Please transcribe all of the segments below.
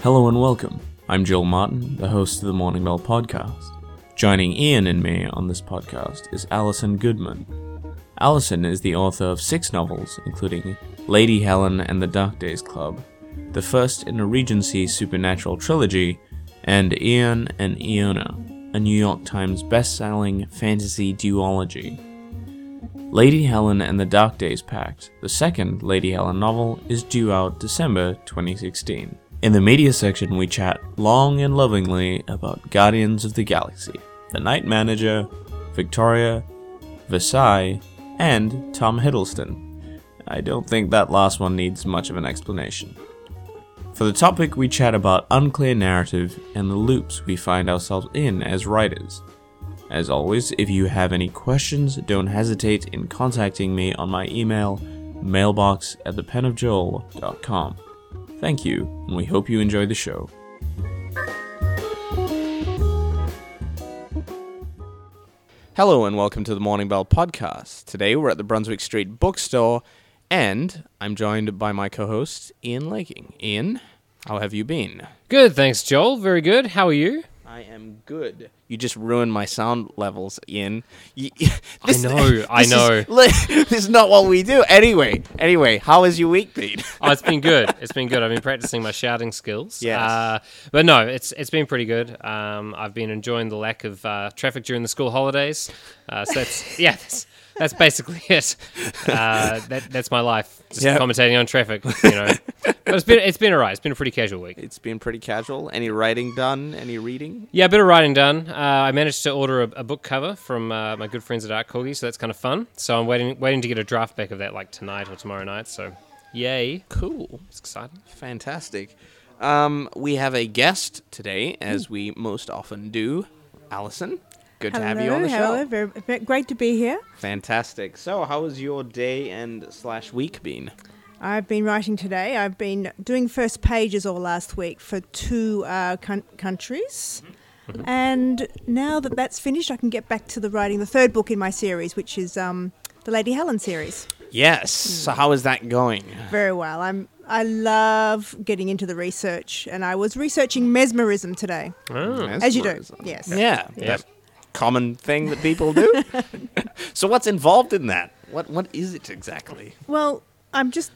Hello and welcome. I'm Joel Martin, the host of the Morning Bell podcast. Joining Ian and me on this podcast is Alison Goodman. Alison is the author of six novels, including Lady Helen and the Dark Days Club, the first in a Regency supernatural trilogy, and Eon and Eona, a New York Times best-selling fantasy duology. Lady Helen and the Dark Days Pact, the second Lady Helen novel, is due out December 2016. In the media section, we chat long and lovingly about Guardians of the Galaxy, The Night Manager, Victoria, Versailles, and Tom Hiddleston. I don't think that last one needs much of an explanation. For the topic, we chat about unclear narrative and the loops we find ourselves in as writers. As always, if you have any questions, don't hesitate in contacting me on my email, mailbox at thepenofjoel.com. Thank you, and we hope you enjoy the show. Hello, and welcome to the Morning Bell podcast. Today we're at the Brunswick Street bookstore, and I'm joined by my co host, Ian Laking. Ian, how have you been? Good, thanks, Joel. Very good. How are you? I am good. You just ruined my sound levels, Ian. You, I know, I this know. Is, this is not what we do. Anyway, anyway, how has your week been? Oh, it's been good. It's been good. I've been practicing my shouting skills. Yes. Uh, but no, it's it's been pretty good. Um, I've been enjoying the lack of uh, traffic during the school holidays. Uh, so that's yeah, that's, that's basically it. Uh, that that's my life. Just Yep. commentating on traffic. You know, but it's been it's been alright. It's been a pretty casual week. It's been pretty casual. Any writing done? Any reading? Yeah, a bit of writing done. Uh, I managed to order a, a book cover from uh, my good friends at Art Corgi, so that's kind of fun. So I'm waiting waiting to get a draft back of that like tonight or tomorrow night. So, yay! Cool. It's exciting. Fantastic. Um, we have a guest today, as we most often do. Alison, good to have you on the hello, show. Very, very great to be here. Fantastic. So, how has your day and slash week been? I've been writing today. I've been doing first pages all last week for two uh, coun- countries. Mm-hmm. And now that that's finished, I can get back to the writing the third book in my series, which is um, the Lady Helen series. Yes. So, how is that going? Very well. I'm. I love getting into the research, and I was researching mesmerism today, Oh. as you do. Yes. Yeah. Yep. Common thing that people do. so, what's involved in that? What What is it exactly? Well, I'm just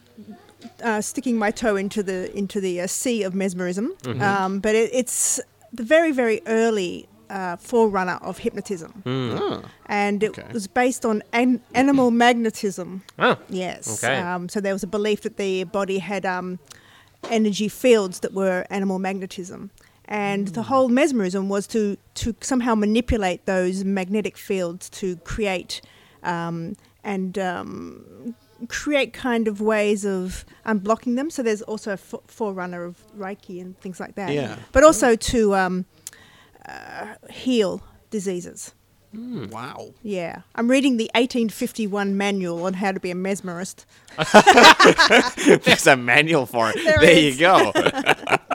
uh, sticking my toe into the into the uh, sea of mesmerism, um, but it, it's the very very early uh, forerunner of hypnotism, Oh. and it Okay. was based on an- animal magnetism. Oh. Yes. Okay. Um, so there was a belief that the body had um, energy fields that were animal magnetism. And the whole mesmerism was to, to somehow manipulate those magnetic fields to create um, and um, create kind of ways of unblocking them. So there's also a f- forerunner of Reiki and things like that. Yeah. But also to um, uh, heal diseases. Wow. Yeah, I'm reading the 1851 manual on how to be a mesmerist. There's a manual for it. There There, is. you go.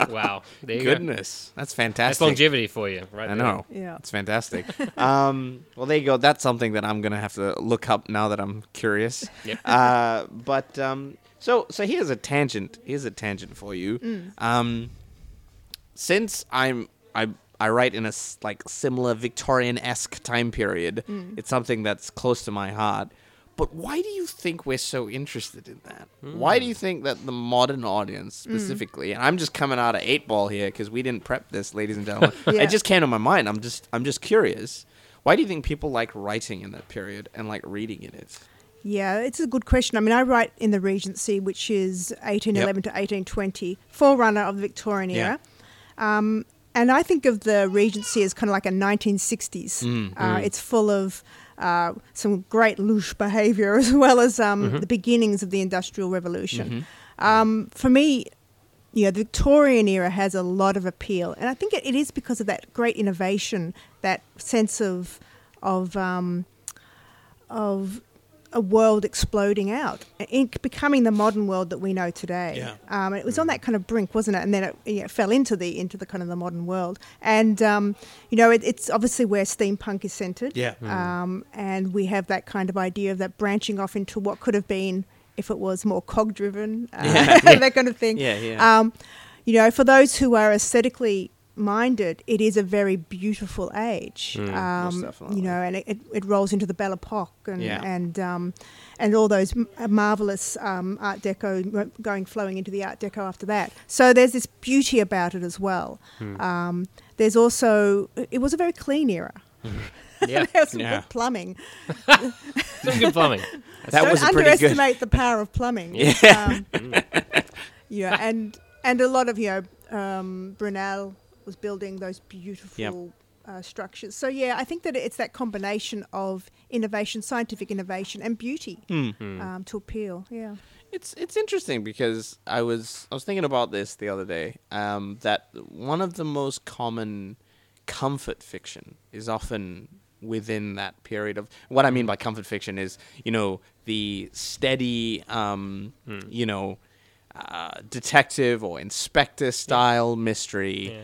Wow. There you go. Goodness, that's fantastic. That's longevity for you, right? I there. know. Yeah. It's fantastic. um, well, there you go. That's something that I'm gonna have to look up now that I'm curious. Yep. Uh, but um, so so here's a tangent. Here's a tangent for you. Um, since I'm I I write in a like similar Victorian esque time period, mm. it's something that's close to my heart. But why do you think we're so interested in that? Why do you hmm. think that the modern audience mm. specifically, and I'm just coming out of eight ball here because we didn't prep this, ladies and gentlemen. Yeah. It just came to my mind. I'm just I'm just curious. Why do you think people like writing in that period and like reading in it? Yeah, it's a good question. I mean, I write in the Regency, which is 1811 to 1820, forerunner of the Victorian Yeah. era. Um, and I think of the Regency as kind of like a 1960s. Mm, uh, It's full of uh, some great louche behaviour as well as um, Mm-hmm. the beginnings of the Industrial Revolution. Um, for me, you know, the Victorian era has a lot of appeal, and I think it, it is because of that great innovation, that sense of of um, of a world exploding out, in becoming the modern world that we know today. Yeah. Um, it was on that kind of brink, wasn't it? And then it, you know, fell into the into the kind of the modern world. And um, you know, it, it's obviously where steampunk is centered. Yeah. Um, and we have that kind of idea of that branching off into what could have been if it was more cog driven, uh, that kind of thing. Yeah, yeah. Um, you know, for those who are aesthetically minded, it is a very beautiful age. most um, you know, and it, it, it rolls into the Belle Epoque and Yeah. and um, and all those m- marvelous um, Art Deco going flowing into the Art Deco after that. So there's this beauty about it as well. Hmm. Um, there's also it was a very clean era. Yeah, there was some Yeah. good plumbing. some good plumbing. That Don't was a pretty good. underestimate the power of plumbing. Yeah. Um, yeah, and and a lot of you know um, Brunel was building those beautiful uh, structures. So yeah, I think that it's that combination of innovation, scientific innovation, and beauty Hmm. um, to appeal. Yeah. It's it's interesting because I was I was thinking about this the other day. Um, that one of the most common comfort fiction is often within that period of what I mean by comfort fiction is you know the steady um, you know uh, detective or inspector style mystery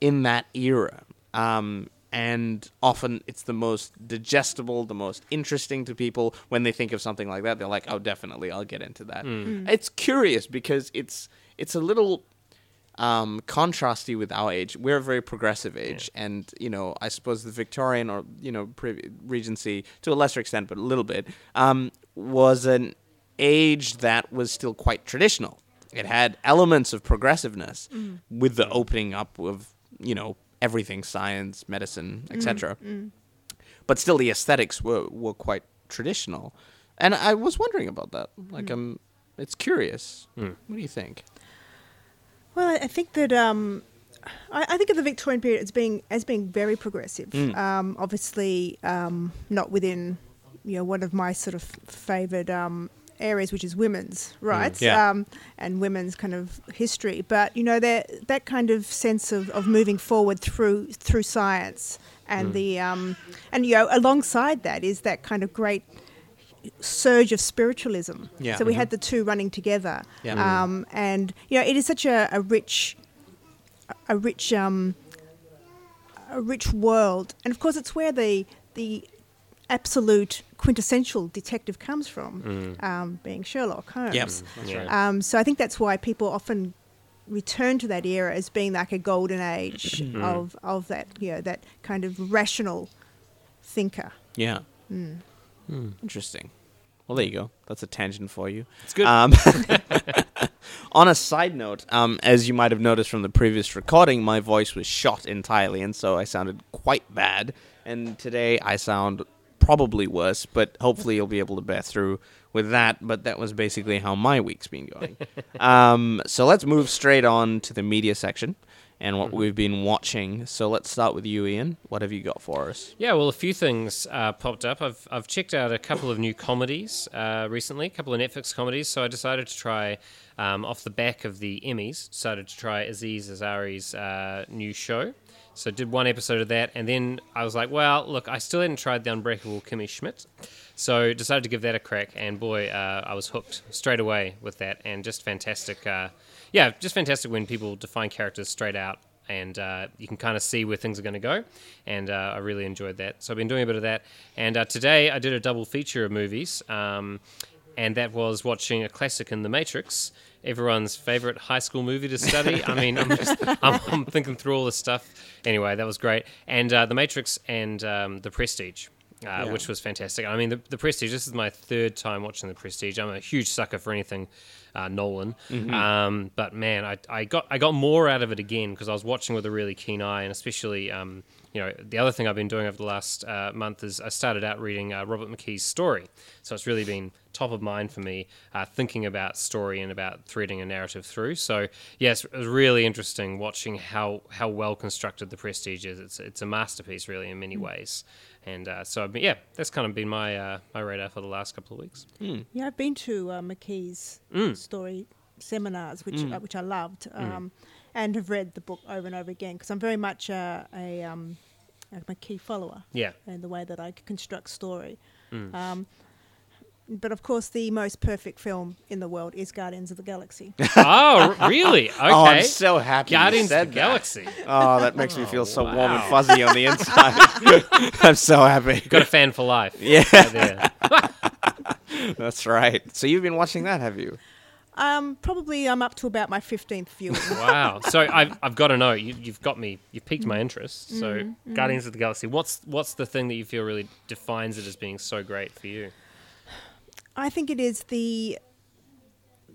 in that era. Um, and often it's the most digestible, the most interesting to people when they think of something like that. They're like, "Oh, definitely, I'll get into that." It's curious because it's it's a little um, contrasty with our age. We're a very progressive age, and you know, I suppose the Victorian or you know pre- Regency, to a lesser extent, but a little bit, um, was an age that was still quite traditional. It had elements of progressiveness with the opening up of you know everything, science, medicine, etc. But still, the aesthetics were were quite traditional, and I was wondering about that. Like, um, it's curious. What do you think? Well, I- I think that um, I, I think of the Victorian period as being as being very progressive. Mm. Um, obviously, um, not within you know one of my sort of favoured um, areas, which is women's rights Yeah. um, and women's kind of history. But you know that that kind of sense of, of moving forward through through science and the um, and you know alongside that is that kind of great surge of spiritualism. Yeah. So we had the two running together. Yeah. Um, and you know, it is such a, a rich, a rich, um, a rich world, and of course, it's where the the absolute quintessential detective comes from, um, being Sherlock Holmes. Yep. That's right. Um, so I think that's why people often return to that era as being like a golden age of of that you know that kind of rational thinker. Yeah. Interesting. Well, there you go. That's a tangent for you. It's good. Um, on a side note, um, as you might have noticed from the previous recording, my voice was shot entirely, and so I sounded quite bad. And today I sound probably worse, but hopefully you'll be able to bear through with that. But that was basically how my week's been going. um, so let's move straight on to the media section and what we've been watching. So let's start with you, Ian. What have you got for us? Yeah, well, a few things uh, popped up. I've, I've checked out a couple of new comedies uh, recently, a couple of Netflix comedies. So I decided to try, um, off the back of the Emmys, decided to try Aziz Ansari's uh, new show. So did one episode of that, and then I was like, well, look, I still hadn't tried the Unbreakable Kimmy Schmidt, so decided to give that a crack. And boy, uh, I was hooked straight away with that, and just fantastic. Uh, yeah, just fantastic when people define characters straight out and uh, you can kind of see where things are going to go. And uh, I really enjoyed that. So I've been doing a bit of that. And uh, today I did a double feature of movies, um, and that was watching a classic in The Matrix. Everyone's favorite high school movie to study. I mean, I'm, just, I'm, I'm thinking through all this stuff. Anyway, that was great. And uh, The Matrix and um, The Prestige. Uh, Which was fantastic. I mean, the, the Prestige. This is my third time watching the Prestige. I'm a huge sucker for anything uh, Nolan. Um, but man, I, I got I got more out of it again because I was watching with a really keen eye, and especially um, you know the other thing I've been doing over the last uh, month is I started out reading uh, Robert McKee's story. So it's really been top of mind for me, uh, thinking about story and about threading a narrative through. So yes, it was really interesting watching how how well constructed the Prestige is. It's it's a masterpiece, really, in many ways. And uh, so I've been, yeah, that's kind of been my uh, my radar for the last couple of weeks. Yeah, I've been to uh, McKee's story seminars, which uh, which I loved, um, and have read the book over and over again because I'm very much uh, a, um, a McKee follower. Yeah. in the way that I construct story. Um, but of course, the most perfect film in the world is Guardians of the Galaxy. oh, really? Okay. Oh, I'm so happy you Guardians of the that. Galaxy. Oh, that makes me feel so warm and fuzzy on the inside. I'm so happy. Got a fan for life. Yeah. Right. That's right. So you've been watching that, have you? Um, probably I'm up to about my 15th viewing. Wow. So I've, I've got to know. You, you've got me. You've piqued Mm. my interest. So Guardians of the Galaxy. What's what's the thing that you feel really defines it as being so great for you? I think it is the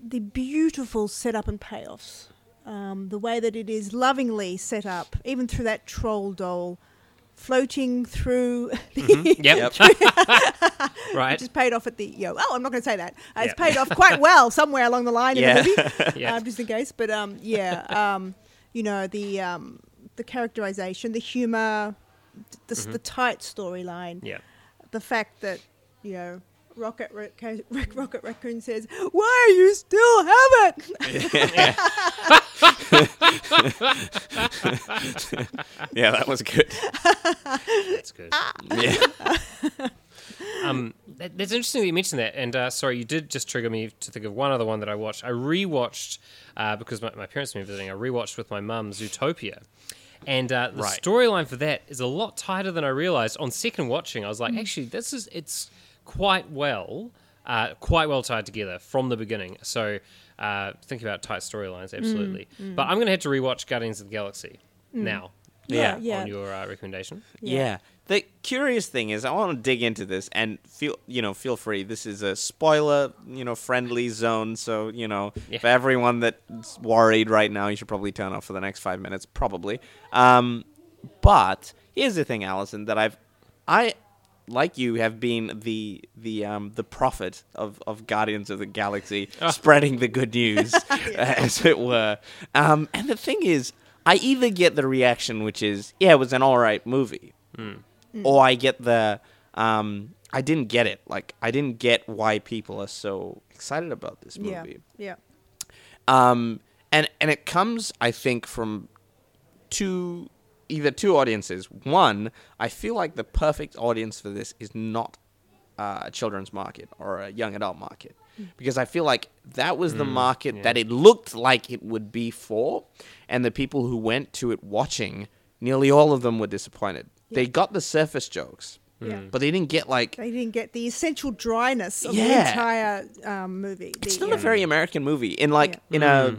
the beautiful setup and payoffs. Um, the way that it is lovingly set up, even through that troll doll floating through the Yep. right. which is paid off at the yo. Oh, I'm not going to say that. Uh, It's paid off quite well somewhere along the line Yeah. in the movie, Yeah. um, just in case. But um, yeah, um, you know the um, the characterization, the humor, the, the tight storyline, Yeah. the fact that you know. Rocket Raccoon, Rocket Raccoon says, "Why are you still have it?" Yeah, that was good. That's good. Yeah. Um, that, that's interesting that you mentioned that. And uh, sorry, you did just trigger me to think of one other one that I watched. I rewatched uh, because my, my parents were visiting. I rewatched with my mum Zootopia. And uh, the Right. storyline for that is a lot tighter than I realized. On second watching, I was like, actually, this is it's quite well, uh, quite well tied together from the beginning. So uh, think about tight storylines, absolutely. But I'm going to have to rewatch Guardians of the Galaxy now. Yeah. Yeah. On your uh, recommendation. Yeah. The curious thing is, I want to dig into this and feel, you know, feel free. This is a spoiler, you know, friendly zone. So, you know, Yeah. for everyone that's worried right now, you should probably turn off for the next five minutes, probably. Um, but here's the thing, Alison, that I've, I, like you, have been the the um, the prophet of, of Guardians of the Galaxy, spreading the good news, as it were. Um, and the thing is, I either get the reaction, which is, yeah, it was an all right movie, or I get the, um, I didn't get it. Like, I didn't get why people are so excited about this yeah, movie. yeah, Um, and and it comes, I think, from two either two audiences. One, I feel like the perfect audience for this is not uh, a children's market or a young adult market. Because I feel like that was the market that it looked like it would be for, and the people who went to it watching, nearly all of them were disappointed. They got the surface jokes, yeah. but they didn't get like They didn't get the essential dryness of Yeah. the entire um, movie. it's The, not a very American movie. In like in a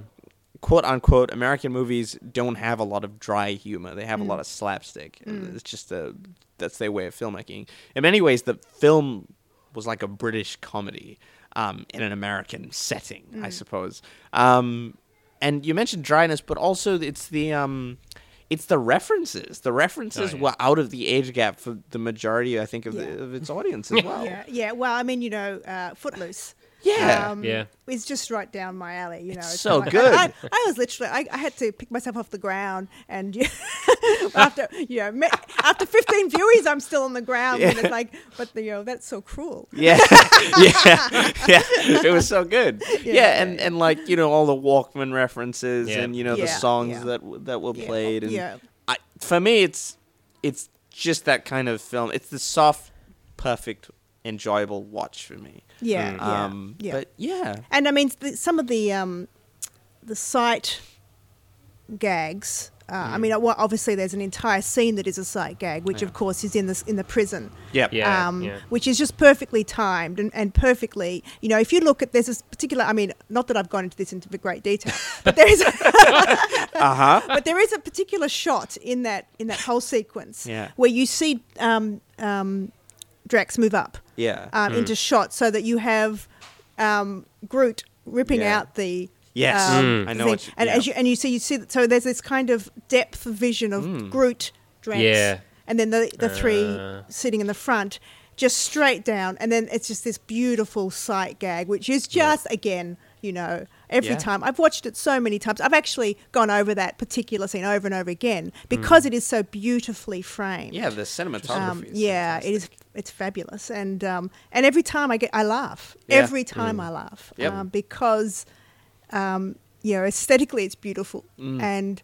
quote unquote American movies don't have a lot of dry humor. They have a lot of slapstick. And It's just a that's their way of filmmaking. In many ways, the film was like a British comedy um, in an American setting, I suppose. Um, and you mentioned dryness, but also it's the um, it's the references. The references Oh, yeah. were out of the age gap for the majority, I think, of, Yeah. the, of its audience as well. Yeah, yeah. Well, I mean, you know, uh, Footloose. Yeah. um, Yeah. It's just right down my alley. You know, It's It's so kinda good. I, I, I was literally, I, I had to pick myself off the ground, and after you know, me- after 15 viewings, I'm still on the ground. And it's like, but you know, that's so cruel. Yeah, yeah, yeah. It was so good. Yeah, Yeah, and and like you know all the Walkman references Yeah. and you know the songs yeah. that that were Yeah, played and yeah. I, for me it's it's just that kind of film. It's the soft, perfect, enjoyable watch for me. Yeah, yeah, Um, yeah. But yeah, And I mean, the, some of the um, the sight gags. Uh, I mean, well, obviously, there's an entire scene that is a sight gag, which, of course, is in this in the prison. yep. Yeah. um, yeah. which is just perfectly timed and, and perfectly, you know, if you look at there's this particular, I mean, not that I've gone into this into great detail, but there is, a, Uh huh. but there is a particular shot in that in that whole sequence Yeah. where you see um, um, Drax move up Yeah. um, into shot so that you have um, Groot ripping Yeah. out the Yes. um, Mm. I know thing. what you- and yeah. as you and you see you see that so there's this kind of depth of vision of Mm. Groot, Drax, Yeah. and then the the three Uh. sitting in the front, just straight down, and then it's just this beautiful sight gag, which is just again, you know, every Yeah. time I've watched it so many times. I've actually gone over that particular scene over and over again because it is so beautifully framed. Yeah, the cinematography. Um, is yeah, fantastic. it is. It's fabulous, and um, and every time I get, I laugh. Yeah. Every time I laugh, Yep. um, because um, you know aesthetically it's beautiful, Mm. and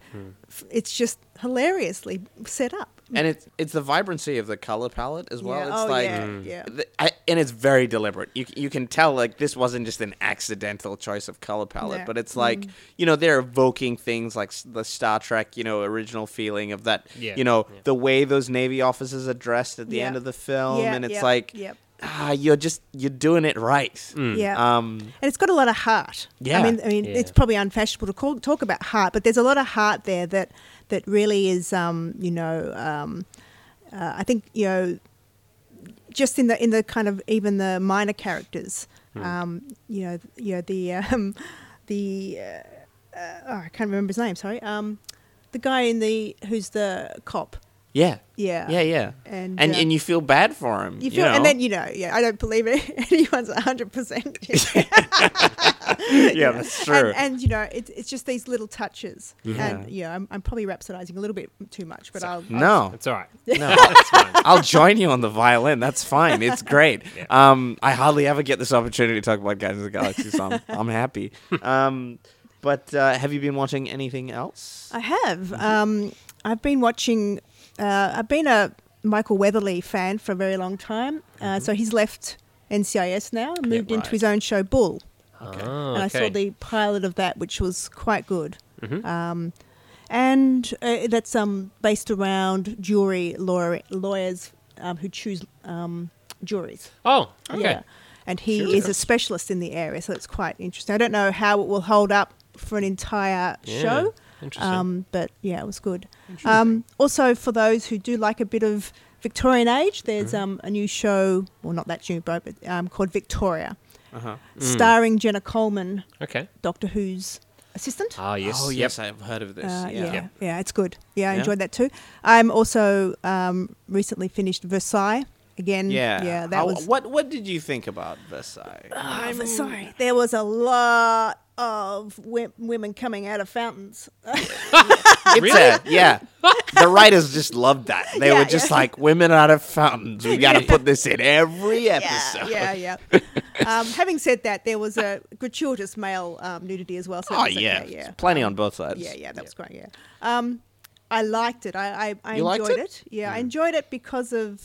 f- it's just hilariously set up. And it's it's the vibrancy of the color palette as well. Yeah. It's Oh, like yeah, Mm. yeah. I, and it's very deliberate. You you can tell like this wasn't just an accidental choice of color palette, Yeah. but it's like you know they're evoking things like the Star Trek you know original feeling of that Yeah, you know yeah. the way those Navy officers are dressed at the Yeah. end of the film, Yeah, and it's yep, like yep. ah, you're just you're doing it right. Yeah. Um, and it's got a lot of heart. Yeah. I mean, I mean, Yeah. it's probably unfashionable to call, talk about heart, but there's a lot of heart there that that really is, um, you know, um, uh, I think you know, just in the in the kind of even the minor characters, um, you know, you know the um, the uh, uh, oh, I can't remember his name. Sorry, um, the guy in the who's the cop. Yeah, Yeah. yeah, yeah. And, and uh, and you feel bad for him. You feel, know? and then you know, yeah, I don't believe it. Anyone's hundred percent. yeah, that's true. And, and you know, it's it's just these little touches. Yeah. And you know, I'm, I'm probably rhapsodizing a little bit too much, but I'll, I'll no, It's all right. no. It's fine. I'll join you on the violin. That's fine. It's great. Yeah. Um, I hardly ever get this opportunity to talk about Guardians of the Galaxy, so I'm, I'm happy. Um, but uh, have you been watching anything else? I have. Um, I've been watching. Uh, I've been a Michael Weatherly fan for a very long time. Uh, so he's left NCIS now, moved into right. his own show, Bull. Oh, and I saw the pilot of that, which was quite good. Mhm. Um, and uh, that's um, based around jury lawyer, lawyers um, who choose um, juries. Oh, okay. Yeah. And he Sure. is a specialist in the area, so it's quite interesting. I don't know how it will hold up for an entire Yeah, show, Interesting. um, but yeah, it was good. Um, also, for those who do like a bit of Victorian age, there's Mm-hmm. um, a new show, well, not that new, but um, called Victoria, Uh-huh. Mm. starring Jenna Coleman, okay. Doctor Who's assistant. Ah, yes. Oh yep. yes, I've heard of this. Uh, yeah. yeah, yeah, it's good. Yeah, I Yeah? enjoyed that too. I'm also um, recently finished Versailles again. Yeah. yeah, that How- was What What did you think about Versailles? Ah, Versailles. There was a lot of wi- women coming out of fountains. It's Really? a- yeah. the writers just loved that. They Yeah, were just yeah. like women out of fountains. We got to put this in every episode. yeah, yeah, yeah. um, having said that, there was a gratuitous male um, nudity as well. So Oh that was okay, yeah, yeah, plenty Um, on both sides. Yeah, yeah, that was great. Yeah, um, I liked it. I, I, I You liked enjoyed it? it? Yeah, I enjoyed it because of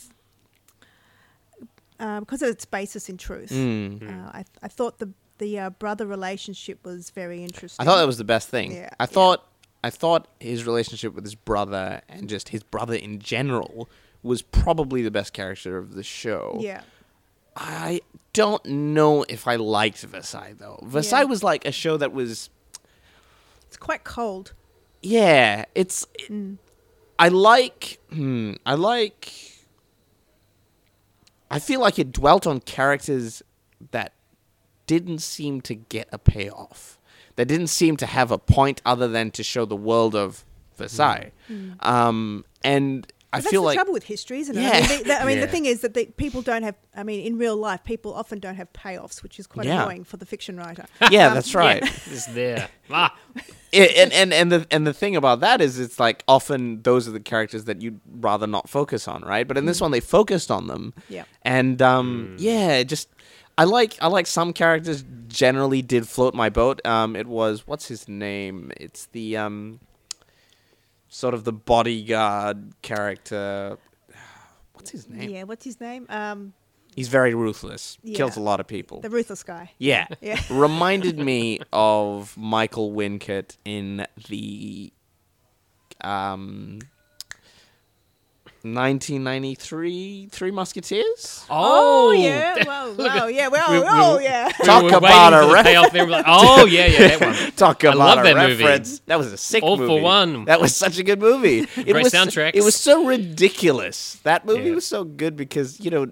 uh, because of its basis in truth. Mm. Uh, I, I thought the the uh, brother relationship was very interesting. I thought that was the best thing. Yeah, I yeah. thought I thought his relationship with his brother and just his brother in general was probably the best character of the show. yeah. I don't know if I liked Versailles though. Versailles Yeah. was like a show that was It's quite cold. yeah, it's Mm. I like hmm, I like I feel like it dwelt on characters that didn't seem to get a payoff. That didn't seem to have a point other than to show the world of Versailles. Um, and I that's feel the like trouble with history, isn't it? Yeah. I mean, the, the, I mean Yeah. the thing is that the, people don't have. I mean, in real life, people often don't have payoffs, which is quite Yeah. annoying for the fiction writer. yeah, Um, that's right. It's there. Ah, I- and and and the and the thing about that is it's like often those are the characters that you'd rather not focus on, right? But in this one they focused on them. Yeah. And um yeah, just I like I like some characters generally did float my boat. Um it was what's his name? It's the um sort of the bodyguard character. What's his name? Yeah. What's his name? Um, He's very ruthless. Kills a lot of people. the ruthless guy. Yeah. Yeah. Reminded me of Michael Wincott in the um 1993 Three Musketeers. oh, yeah. that- Whoa, wow. Yeah. Well. we- we- oh yeah. we Talk about a for the there. Like, oh yeah, yeah, that one. Talk I about love a that movie. reference. That was a sick All for one. That was such a good movie. It Great was soundtracks. It was so ridiculous. That movie Yeah. was so good because you know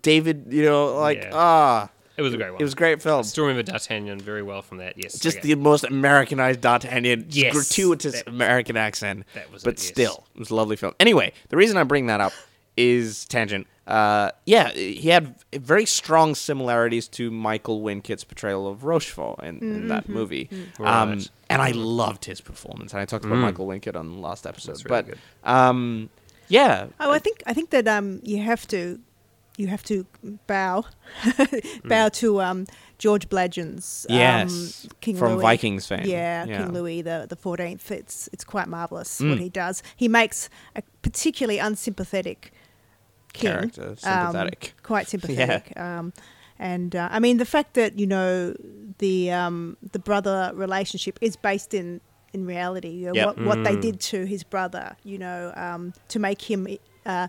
David. You know, like Yeah. ah, It was a great one. it was a great film. I still remember D'Artagnan very well from that. Yes, just okay. the most Americanized D'Artagnan, Yes, gratuitous that was American accent. That was but it, yes. still, it was a lovely film. Anyway, the reason I bring that up is tangent. Uh, yeah, he had very strong similarities to Michael Wincott's portrayal of Rochefort in, in that movie. Um, Right. and I loved his performance. And I talked about Mm. Michael Wincott on the last episode. That's really but good. um, yeah, Oh, I think I think that um, you have to you have to bow bow to um, George Blagden's um, yes, King from Louis. Vikings fame. Yeah, King Louis the the Fourteenth. It's it's quite marvelous what Mm. he does. He makes a particularly unsympathetic king Character, um, sympathetic. quite sympathetic. Um, and uh, I mean the fact that you know the um, the brother relationship is based in in reality. You know, Yep. what what they Mm. did to his brother. You know, um, to make him uh,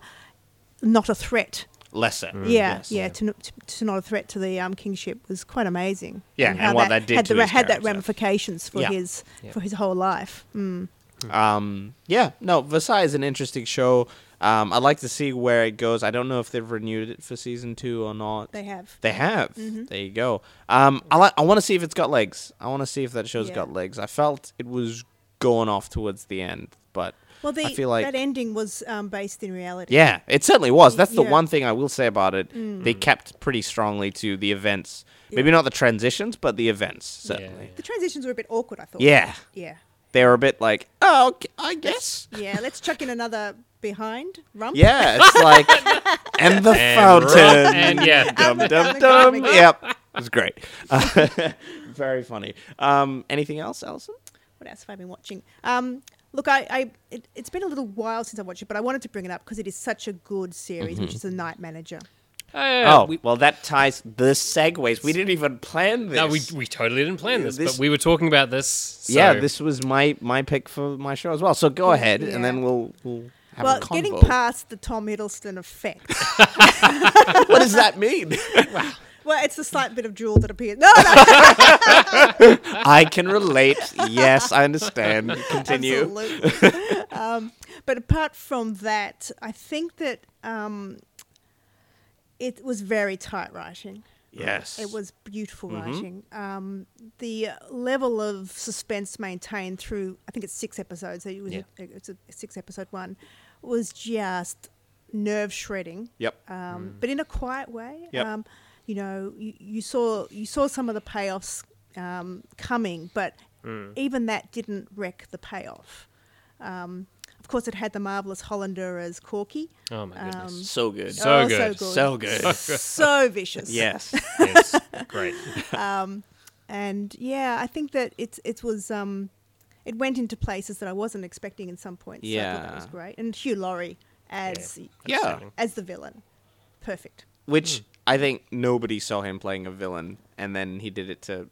not a threat. Lesser. Yeah, Yes. yeah, to, to, to not a threat to the um, kingship was quite amazing. Yeah, And and what that did had to the, his had that ramifications for Yeah. his Yeah. for his whole life. Mm. Um, yeah, no, Versailles is an interesting show. Um, I'd like to see where it goes. I don't know if they've renewed it for season two or not. They have. They have. Mm-hmm. There you go. Um, I like. I want to see if it's got legs. I want to see if that show's Yeah. got legs. I felt it was going off towards the end, but Well, the, I feel like that ending was um, based in reality. yeah, it certainly was. That's the Yeah. Mm. one thing I will say about it. They kept pretty strongly to the events. Maybe not the transitions, but the events certainly. The transitions were a bit awkward, I thought. Yeah, Yeah. they were a bit like, oh, okay, I guess. Yeah, let's chuck in another behind rump. Yeah, it's like, and the And fountain, rock, and yeah. dum And dum the dum. Yep, it was great. very funny. Um, anything else, Alison? What else have I been watching? Um, look, I, I it, it's been a little while since I watched it, but I wanted to bring it up because it is such a good series, Mm-hmm. which is The Night Manager. Uh, oh, well, that ties the segues. We didn't even plan this. No, we, we totally didn't plan this, this- but we were talking about this. So yeah, this was my my pick for my show as well. So go ahead, Yeah. and then we'll we'll have well, a getting past the Tom Hiddleston effect. what does that mean? well, it's a slight bit of jewel that appears. No, no, I can relate. Yes, I understand. Continue. Absolutely. um, but apart from that, I think that um, it was very tight writing. Yes. It was beautiful Mm-hmm. writing. Um, the level of suspense maintained through, I think it's six episodes. So It was Yeah. a, it's a six episode one, was just nerve shredding. Yep. Um, But in a quiet way. Yep. Um, you know, you, you saw you saw some of the payoffs um, coming, but even that didn't wreck the payoff. Um, of course, it had the marvelous Hollander as Corky. Oh my goodness. So good. So oh, good. so good, So good. so vicious. yes. yes, great. and yeah, I think that it's it was um, it went into places that I wasn't expecting in some points. so I thought that was great. And Hugh Laurie as Yeah. Outstanding. as the villain, perfect. Which I think nobody saw him playing a villain, and then he did it to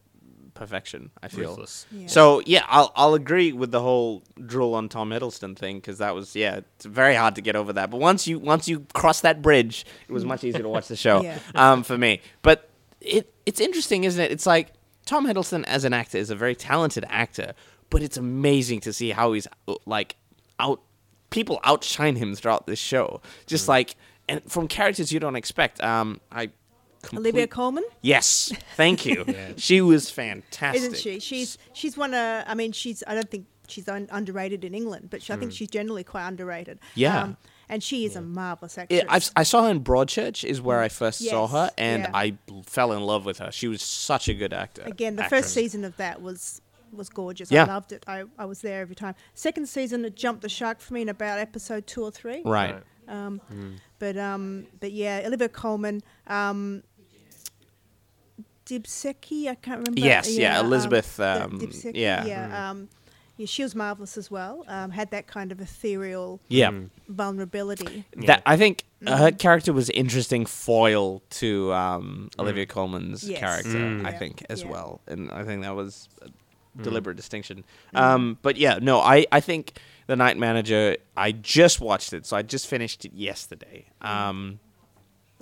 perfection. I feel. Yeah. So yeah, I'll I'll agree with the whole drool on Tom Hiddleston thing because that was yeah, it's very hard to get over that. But once you once you cross that bridge, it was much easier to watch the show. Yeah. Um, for me, but it it's interesting, isn't it? It's like Tom Hiddleston as an actor is a very talented actor, but it's amazing to see how he's like out people outshine him throughout this show. Just like and from characters you don't expect. Um, I. Olivia Colman. Yes, thank you. She was fantastic. isn't she? She's she's one of. I mean, she's. I don't think she's un- underrated in England, but she, I think she's generally quite underrated. Yeah. Um, and she is a marvelous actress. Yeah, I've, I saw her in Broadchurch, is where I first saw her, and yeah. I fell in love with her. She was such a good actor. Again, the actress. first season of that was was gorgeous. Yeah. I loved it. I, I was there every time. Second season, it jumped the shark for me in about episode two or three. Right. Um, But um, but yeah, Olivia Colman, um, Dibsecki, I can't remember. Yes, yeah, um, Elizabeth, Di- um, Dibsecki, yeah. yeah. Um, yeah, she was marvelous as well. Um, had that kind of ethereal Yeah. vulnerability. That I think her character was interesting foil to um, Olivia Colman's Yes. character. Mm. I Yeah, think as yeah. well, and I think that was a deliberate distinction. Um, but yeah, no, I I think the Night Manager. I just watched it, so I just finished it yesterday, um,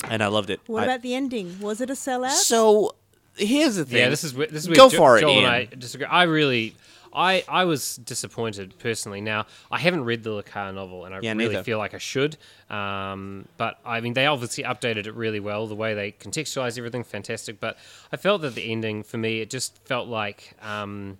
and I loved it. What I- about the ending? Was it a sellout? So here's the thing. Yeah, this is where- this is where Go Jo- for it, Joel Ian. and I disagree. I really, I I was disappointed personally. Now I haven't read the Le Carre novel, and I Yeah, really neither. feel like I should. Um, but I mean, they obviously updated it really well. The way they contextualized everything, fantastic. But I felt that the ending for me, it just felt like. Um,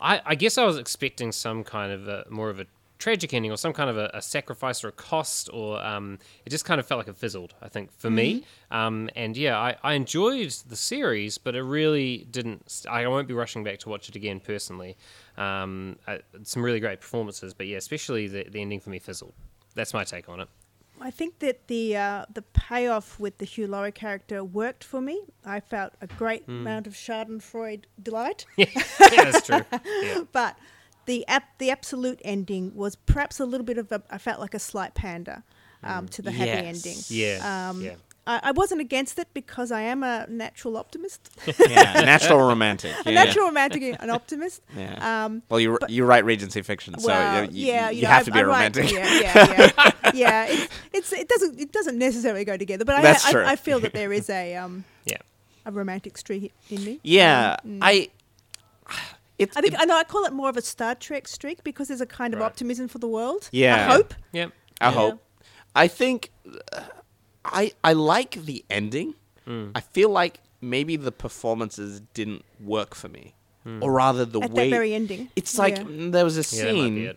I, I guess I was expecting some kind of a more of a tragic ending or some kind of a, a sacrifice or a cost or um, it just kind of felt like it fizzled i think for me. Um, and yeah I, I enjoyed the series but it really didn't i won't be rushing back to watch it again personally. Um, uh, some really great performances but yeah especially the, the ending for me fizzled. That's my take on it. I think that the uh, the payoff with the Hugh Laurie character worked for me. I felt a great Hmm. amount of Schadenfreude delight, yeah that's true. Yeah. But the ap- the absolute ending was perhaps a little bit of a. I felt like a slight pander um, to the happy Yes. ending. yeah Um, yeah I, I wasn't against it because I am a natural optimist, yeah, natural romantic. a natural romantic, an optimist. Yeah. Um, well, you you write Regency fiction, so well, you, you, yeah, you know, have I- to be I a write- romantic. Yeah, yeah, yeah. yeah it's, it's it doesn't it doesn't necessarily go together, but I, That's I, true. I feel that there is a um Yeah. a romantic streak in me. Yeah, Um, mm. I. It's I think it- I know I call it more of a Star Trek streak because there's a kind of Right. optimism for the world. Yeah. a hope. Yep. I Yeah. hope. I think uh, I I like the ending. Hmm. I feel like maybe the performances didn't work for me, or rather the At way that very ending. It's like Yeah. mm, there was a Yeah,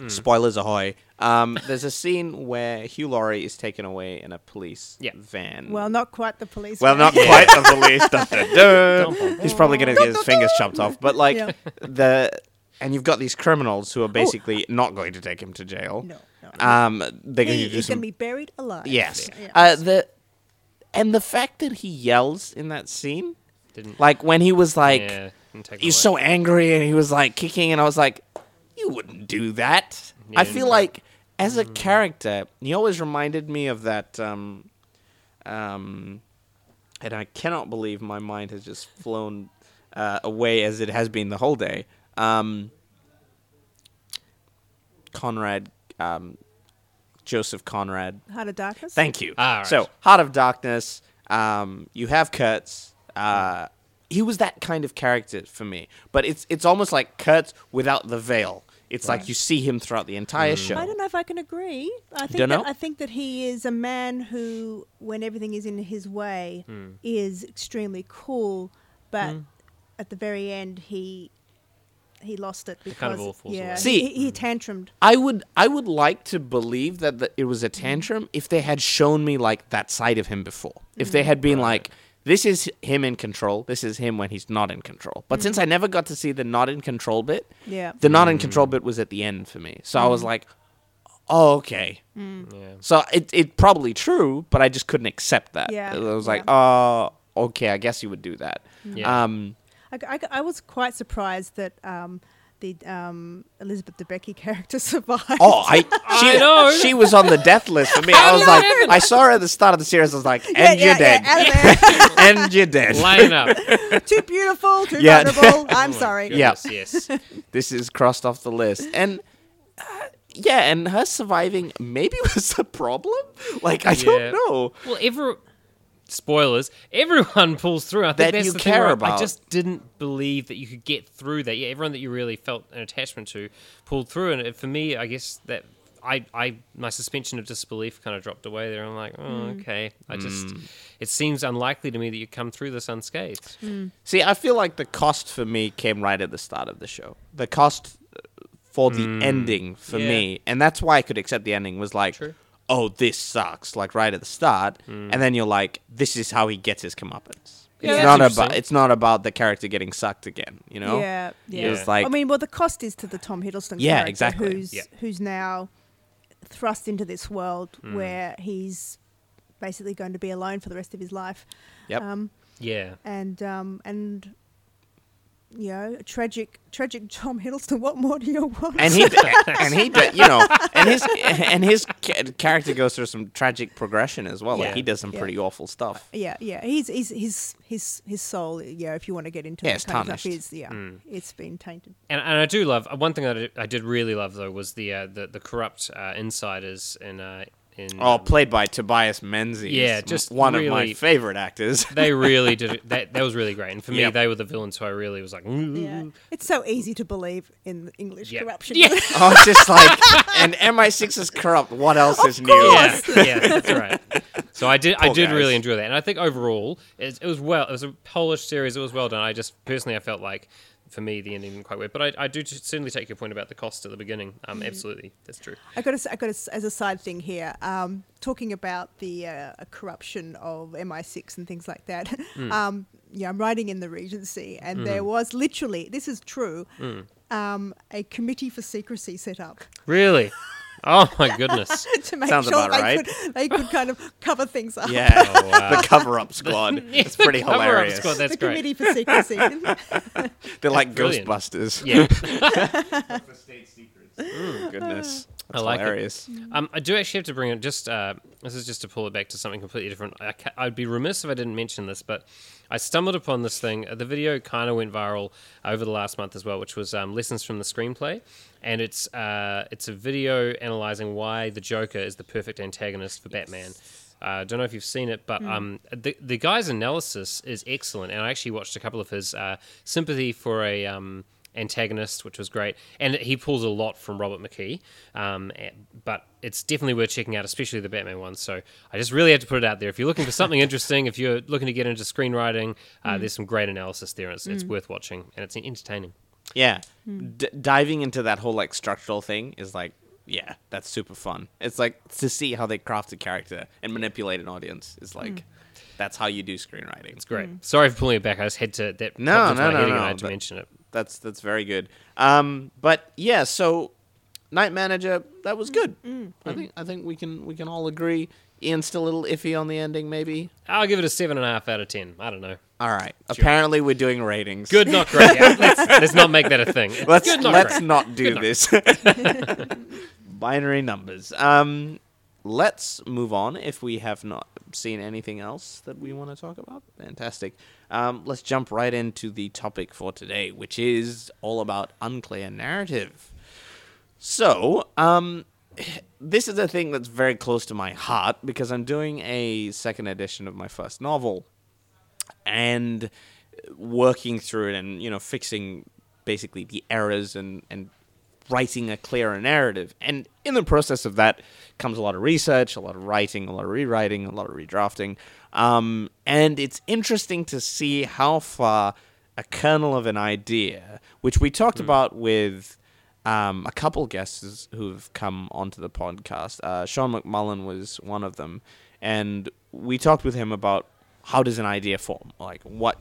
that might be scene. it. Spoilers ahoy! Um, there's a scene where Hugh Laurie is taken away in a police Yeah. van. Well, not quite the police. Well, van. not quite the police. Dun, dun, dun. Dun, He's probably gonna get his fingers chopped off. But like Yeah. the, and you've got these criminals who are basically not going to take him to jail. No, no. Um, they're going he to do is some going to be buried alive. Yes. Yeah. Uh, the and the fact that he yells in that scene, Didn't. like when he was like, yeah. didn't take it he's away. so angry and he was like kicking, and I was like, you wouldn't do that. Yeah, I feel right. like as a character, he always reminded me of that. Um, um, and I cannot believe my mind has just flown uh, away as it has been the whole day. Um, Conrad, um, Joseph Conrad. Heart of Darkness. Thank you. Ah, right. So, Heart of Darkness. Um, you have Kurtz. Uh, he was that kind of character for me, but it's it's almost like Kurtz without the veil. It's like you see him throughout the entire mm. show. I don't know if I can agree. I think Dunno? that, I think that he is a man who, when everything is in his way, mm. is extremely cool, but mm. at the very end he he lost it because kind of all yeah. See- he, he tantrumed. I would I would like to believe that the, it was a tantrum if they had shown me like that side of him before. If they had been like, this is him in control, this is him when he's not in control. But since I never got to see the not in control bit, Yeah. the not in control bit was at the end for me. So I was like, oh okay. Yeah. So it it probably true, but I just couldn't accept that. Yeah, I was yeah. like, oh okay, I guess you would do that. Yeah. Um, I, I, I was quite surprised that um, the um, Elizabeth Debicki character survived. Oh, I she, I know. she was on the death list for me. I was like, I saw her at the start of the series. I was like, and Yeah, you're yeah, dead, yeah, and you're dead. Line up. too beautiful, too Yeah. vulnerable. I'm Oh my sorry. Yeah. Yes. This is crossed off the list, and uh, yeah, and her surviving maybe was the problem. Like I Yeah. don't know. Well, every spoilers, everyone pulls through. I think That that's you the thing care where about. I just didn't believe that you could get through that. Yeah, everyone that you really felt an attachment to pulled through, and for me, I guess that. I, I, my suspension of disbelief kind of dropped away there. I'm like, oh, Mm. okay. I just, Mm. it seems unlikely to me that you come through this unscathed. See, I feel like the cost for me came right at the start of the show. The cost for the ending for Yeah. me, and that's why I could accept the ending was like, True. Oh, this sucks, like right at the start, and then you're like, this is how he gets his comeuppance. Yeah, it's that's not about it's not about the character getting sucked again, you know. Yeah, yeah. It was like I mean, well, the cost is to the Tom Hiddleston Yeah, character, exactly. who's Yeah. who's now thrust into this world Hmm. where he's basically going to be alone for the rest of his life. Yep. Um, Yeah. and um, and you know, tragic, tragic Tom Hiddleston. What more do you want? and he and he did, you know, and his and his character goes through some tragic progression as well. Like Yeah. he does some Yeah. pretty awful stuff. yeah, yeah. He's, he's his his his soul. Yeah, if you want to get into Yeah, that it's kind of stuff, tarnished. is yeah, Hmm. it's been tainted. And, and I do love uh, one thing that I did, I did really love though was the uh, the, the corrupt uh, insiders in uh, in Oh, um, played by Tobias Menzies. Yeah, just one of my favorite actors. they really did it. That that was really great. And for me, Yep. they were the villains who I really was like. Yeah, it's so easy to believe in English Yeah. corruption. Yeah. oh, it's just like, and MI6 is corrupt. What else is new? yeah, yeah, that's right. So I did, I did guys. really enjoy that, and I think overall it, it was well. It was a Polish series. It was well done. I just personally, I felt like for me the ending quite weird. but I, I do certainly take your point about the cost at the beginning. Um, absolutely, that's true. I got to, I got to, as a side thing here, um, talking about the uh, corruption of MI6 and things like that. Hmm. Um, yeah, I'm writing in the Regency, and Mm-hmm. there was literally, this is true, Hmm. um, a committee for secrecy set up Really? Oh my goodness! to make Sounds sure about they right. could they could kind of cover things up. Yeah, Oh, wow. the cover-up squad. it's pretty Cover-up hilarious. squad, that's the great. committee for secrecy. They're like Brilliant. Ghostbusters. Yeah. State secrets. Ooh, goodness. That's like it. Um, I do actually have to bring it. Just uh, this is just to pull it back to something completely different. I ca- I'd be remiss if I didn't mention this, but I stumbled upon this thing. The video kind of went viral over the last month as well, which was um, lessons from the screenplay, and it's uh, it's a video analyzing why the Joker is the perfect antagonist for Batman. I uh, don't know if you've seen it, but um, the the guy's analysis is excellent, and I actually watched a couple of his uh, sympathy for a um, antagonist, which was great, and he pulls a lot from Robert McKee. Um, eh, but it's definitely worth checking out, especially the Batman one. So I just really had to put it out there. If you're looking for something interesting, if you're looking to get into screenwriting, uh, there's some great analysis there, and it's, it's worth watching, and it's entertaining. Yeah, D- diving into that whole like structural thing is like, yeah, that's super fun. It's like to see how they craft a character and manipulate an audience is like, that's how you do screenwriting. It's great. Sorry for pulling it back. I just had to that No, popped into no, my no, head and no, I had to that- mention it. That's that's very good. Um, but yeah, so Night Manager that was good. I think I think we can we can all agree. Ian's still a little iffy on the ending, maybe. I'll give it a seven and a half out of ten. I don't know. All right. Apparently, we're doing ratings. Good, not great. Yeah, let's, let's not make that a thing. Let's Good, not let's great. not do Good, not this. Binary numbers. Um, let's move on. If we have not seen anything else that we want to talk about, fantastic. Um, let's jump right into the topic for today, which is all about unclear narrative. So, um, this is a thing that's very close to my heart because I'm doing a second edition of my first novel, and working through it and you know fixing basically the errors and and writing a clearer narrative. And in the process of that comes a lot of research a lot of writing a lot of rewriting a lot of redrafting. Um, and it's interesting to see how far a kernel of an idea which we talked about with um, a couple guests who've come onto the podcast. Uh, Sean McMullen was one of them, and we talked with him about how does an idea form, like what,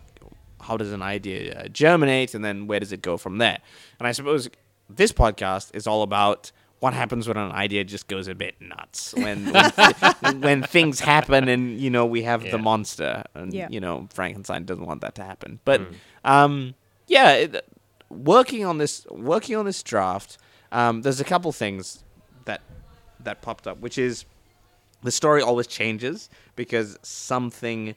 how does an idea germinate, and then where does it go from there. And I suppose this podcast is all about what happens when an idea just goes a bit nuts when when, when things happen and you know we have Yeah. the monster and Yeah. you know Frankenstein doesn't want that to happen but um yeah it, working on this working on this draft um there's a couple things that that popped up which is the story always changes because something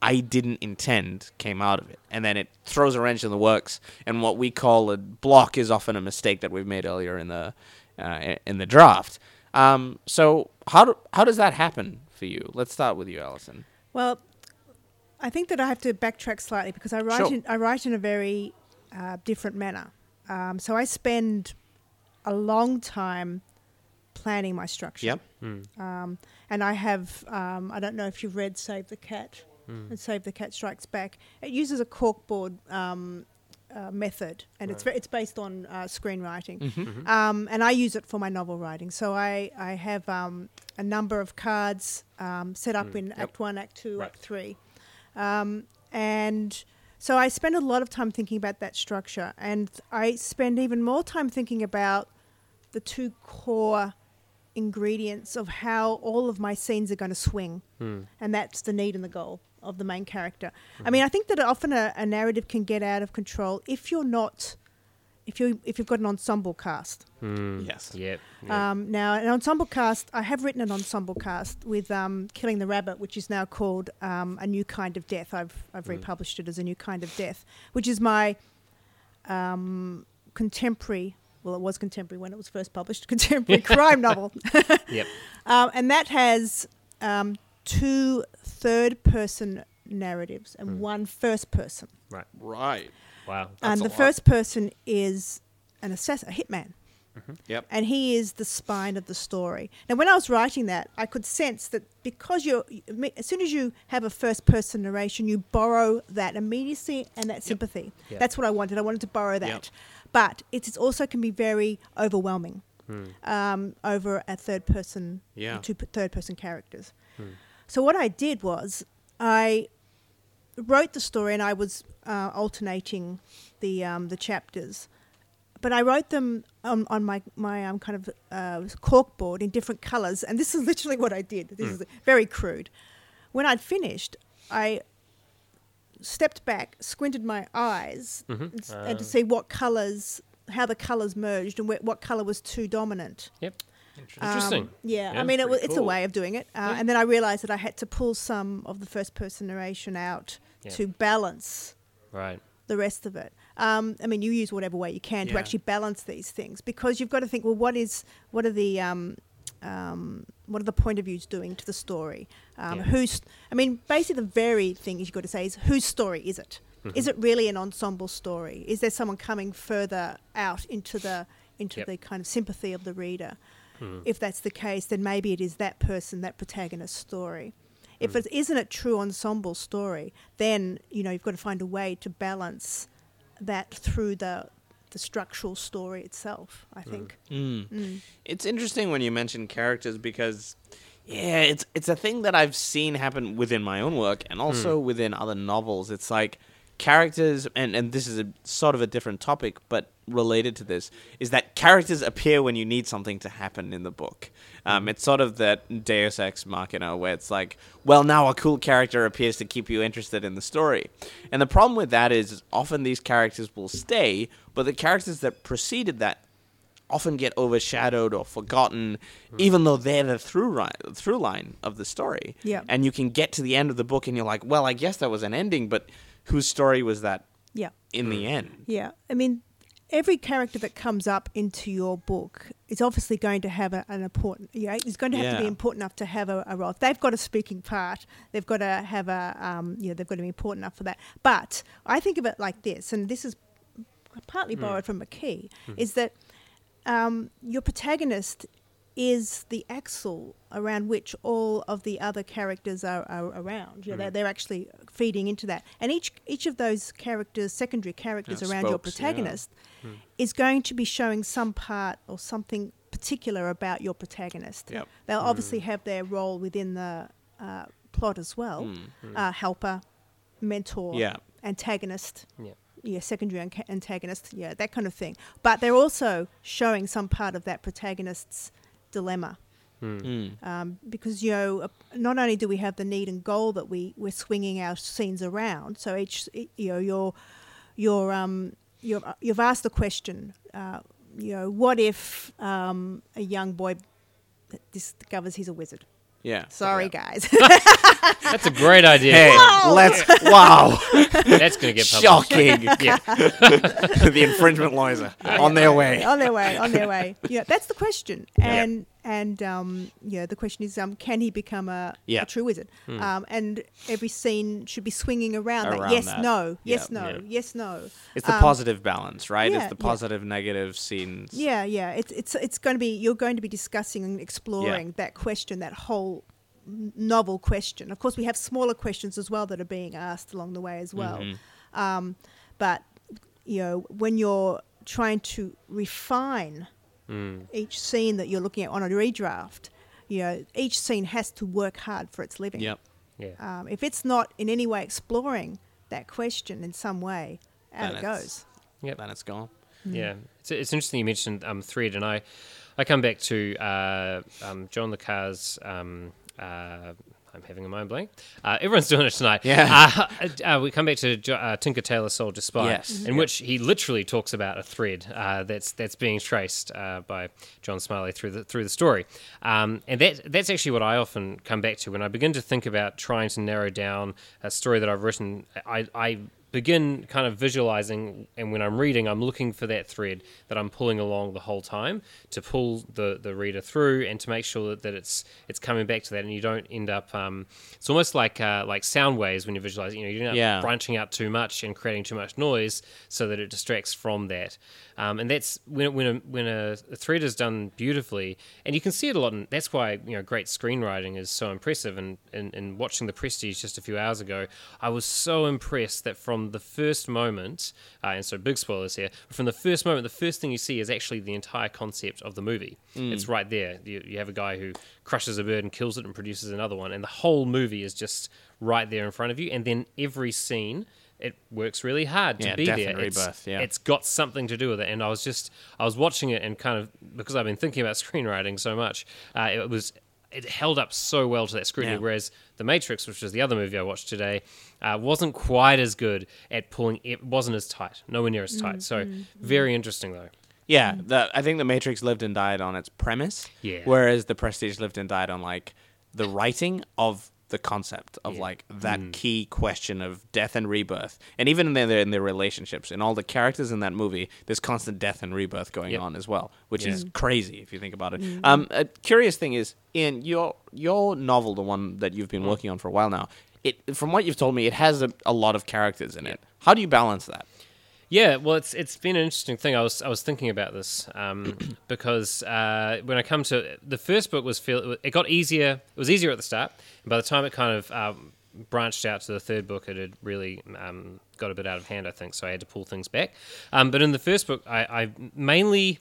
I didn't intend came out of it. And then it throws a wrench in the works. And what we call a block is often a mistake that we've made earlier in the uh, in the draft. Um, so how do, how does that happen for you? Let's start with you, Alison. Well, I think that I have to backtrack slightly because I write Sure. in, I write in a very uh, different manner. Um, so I spend a long time planning my structure. Yep. Um, and I have um, I don't know if you've read Save the Cat Hmm. and Save the Cat Strikes Back. It uses a corkboard um, uh, method, and it's ve- it's based on uh, screenwriting. Mm-hmm. Um, and I use it for my novel writing. So I I have um, a number of cards um, set up in Act One, Act Two, Right. Act Three, um, and so I spend a lot of time thinking about that structure, and I spend even more time thinking about the two core ingredients of how all of my scenes are going to swing, and that's the need and the goal of the main character. I mean, I think that often a, a narrative can get out of control if you're not, if you if you've got an ensemble cast. Yes. Yep. yep. Um, now, an ensemble cast, I have written an ensemble cast with um, Killing the Rabbit, which is now called um, A New Kind of Death. I've, I've republished it as A New Kind of Death, which is my um, contemporary, well, it was contemporary when it was first published, contemporary crime novel. yep. Um, and that has um, two third person narratives and hmm. one first person. Right. Right. Wow. That's and the lot. first person is an assassin, a hitman. Mm-hmm. Yep. and he is the spine of the story. Now, when I was writing that, I could sense that because you're, as soon as you have a first person narration, you borrow that immediacy and that sympathy. Yep. That's what I wanted. I wanted to borrow that. But it also can be very overwhelming hmm. um, over a third person, Yeah. two p- third person characters. Hmm. So, what I did was I wrote the story and I was uh, alternating the um, the chapters, but I wrote them on, on my my um, kind of uh, corkboard in different colours, and this is literally what I did. This is very crude. When I'd finished, I stepped back, squinted my eyes, and, s- and to see what colours, how the colours merged, and where, what colour was too dominant. Yep. Interesting. Um, yeah, Yeah, I mean, it, pretty wa- it's a way of doing it. Uh, And then I realized that I had to pull some of the first person narration out Yeah. to balance Right. the rest of it. Um, I mean, you use whatever way you can to actually balance these things because you've got to think, well, what is, what are the, um, um, what are the point of views doing to the story? Um, Yeah. Who's, I mean, basically the very thing you've got to say is whose story is it? Is Mm-hmm. it really an ensemble story? Is there someone coming further out into the into Yep. the kind of sympathy of the reader? Hmm. If that's the case, then maybe it is that person, that protagonist story. If Hmm. it isn't a true ensemble story, then you know you've got to find a way to balance that through the the structural story itself. I Hmm. think. Mm. It's interesting when you mention characters because, yeah, it's it's a thing that I've seen happen within my own work and also within other novels. It's like characters, and and this is a sort of a different topic, but related to this is that characters appear when you need something to happen in the book. Um, it's sort of that Deus Ex Machina where it's like, well, now a cool character appears to keep you interested in the story. And the problem with that is often these characters will stay, but the characters that preceded that often get overshadowed or forgotten, even though they're the through line, through line of the story. Yeah. And you can get to the end of the book and you're like, well, I guess that was an ending, but whose story was that Yeah. in the end? Yeah, I mean, every character that comes up into your book is obviously going to have a, an important. Yeah, is going to have to be important enough to have a, a role. If they've got a speaking part. They've got to have a. Um, you know, they've got to be important enough for that. But I think of it like this, and this is partly borrowed from McKee, is that um, your protagonist is the axle around which all of the other characters are, are around. You know, they're, mm. they're actually feeding into that. And each each of those characters, secondary characters Yeah, around your spokes, yeah. protagonist, mm. is going to be showing some part or something particular about your protagonist. Yep. They'll mm. obviously have their role within the uh, plot as well. Uh, helper, mentor, Yeah. antagonist Yeah. yeah, secondary antagonist, yeah, that kind of thing. But they're also showing some part of that protagonist's dilemma. Mm. Um, because you know, uh, not only do we have the need and goal that we we're swinging our scenes around, so each you know your your um you're, you've asked the question, uh, you know, what if um, a young boy discovers he's a wizard? Yeah. Sorry, Yeah. guys. That's a great idea. Hey, let's. Wow. That's going to get published. Shocking. Yeah. the infringement lawyers are on their way. on their way, on their way. Yeah, that's the question. Yeah. And and um, yeah, the question is, um, can he become a, Yeah. a true wizard? Um, and every scene should be swinging around, that. Yes, that. no, yes, Yeah. no, Yeah. yes, no. It's the Um, positive balance, right? yeah, it's the yeah. positive, negative scenes. Yeah, yeah. It's it's it's going to be you're going to be discussing and exploring that question, that whole novel question. Of course, we have smaller questions as well that are being asked along the way as well. Mm-hmm. Um, but you know, when you're trying to refine Mm. each scene that you're looking at on a redraft, you know, each scene has to work hard for its living. Yep. Yeah. Um, if it's not in any way exploring that question in some way, out Then it goes. Yeah, Then it's gone. Yeah, it's, it's interesting you mentioned um, thread, and I, I come back to uh, um, John Le Carre's. Um, uh, I'm having a mind blank. Uh, everyone's doing it tonight. Yeah. Uh, uh, we come back to uh, Tinker Tailor Soldier Spy, Yes. in which he literally talks about a thread uh, that's that's being traced uh, by John Smiley through the through the story, um, and that that's actually what I often come back to when I begin to think about trying to narrow down a story that I've written. I, I begin kind of visualizing and when i'm reading i'm looking for that thread that i'm pulling along the whole time to pull the, the reader through and to make sure that, that it's it's coming back to that and you don't end up um, it's almost like uh, like sound waves when you visualize you know you don't end up Yeah. branching out too much and creating too much noise so that it distracts from that um, and that's when, when, a, when a, a thread is done beautifully and you can see it a lot and that's why you know great screenwriting is so impressive. And in, in watching the prestige just a few hours ago i was so impressed that from the first moment uh, and so big spoilers here from the first moment the first thing you see is actually the entire concept of the movie. It's right there. You, you have a guy who crushes a bird and kills it and produces another one and the whole movie is just right there in front of you. And then every scene it works really hard to Yeah, be Death there and It's- yeah. it's got something to do with it and i was just i was watching it and kind of because i've been thinking about screenwriting so much uh, it was it held up so well to that scrutiny Yeah. whereas the matrix which was the other movie i watched today uh, wasn't quite as good at pulling it wasn't as tight nowhere near as tight so very interesting though Yeah, the, I think the Matrix lived and died on its premise. Yeah. Whereas the Prestige lived and died on like the writing of the concept of Yeah. like that Mm. key question of death and rebirth, and even in their in their relationships and all the characters in that movie, there's constant death and rebirth going Yep. on as well, which Yeah. is crazy if you think about it. Um, a curious thing is in your your novel, the one that you've Mm. been working on for a while now. It, from what you've told me, it has a, a lot of characters in it. How do you balance that? Yeah, well, it's it's been an interesting thing. I was I was thinking about this um, because uh, when I come to the first book was feel it got easier. It was easier at the start, and by the time it kind of um, branched out to the third book, it had really um, got a bit out of hand. I think so. I had to pull things back. Um, but in the first book, I, I mainly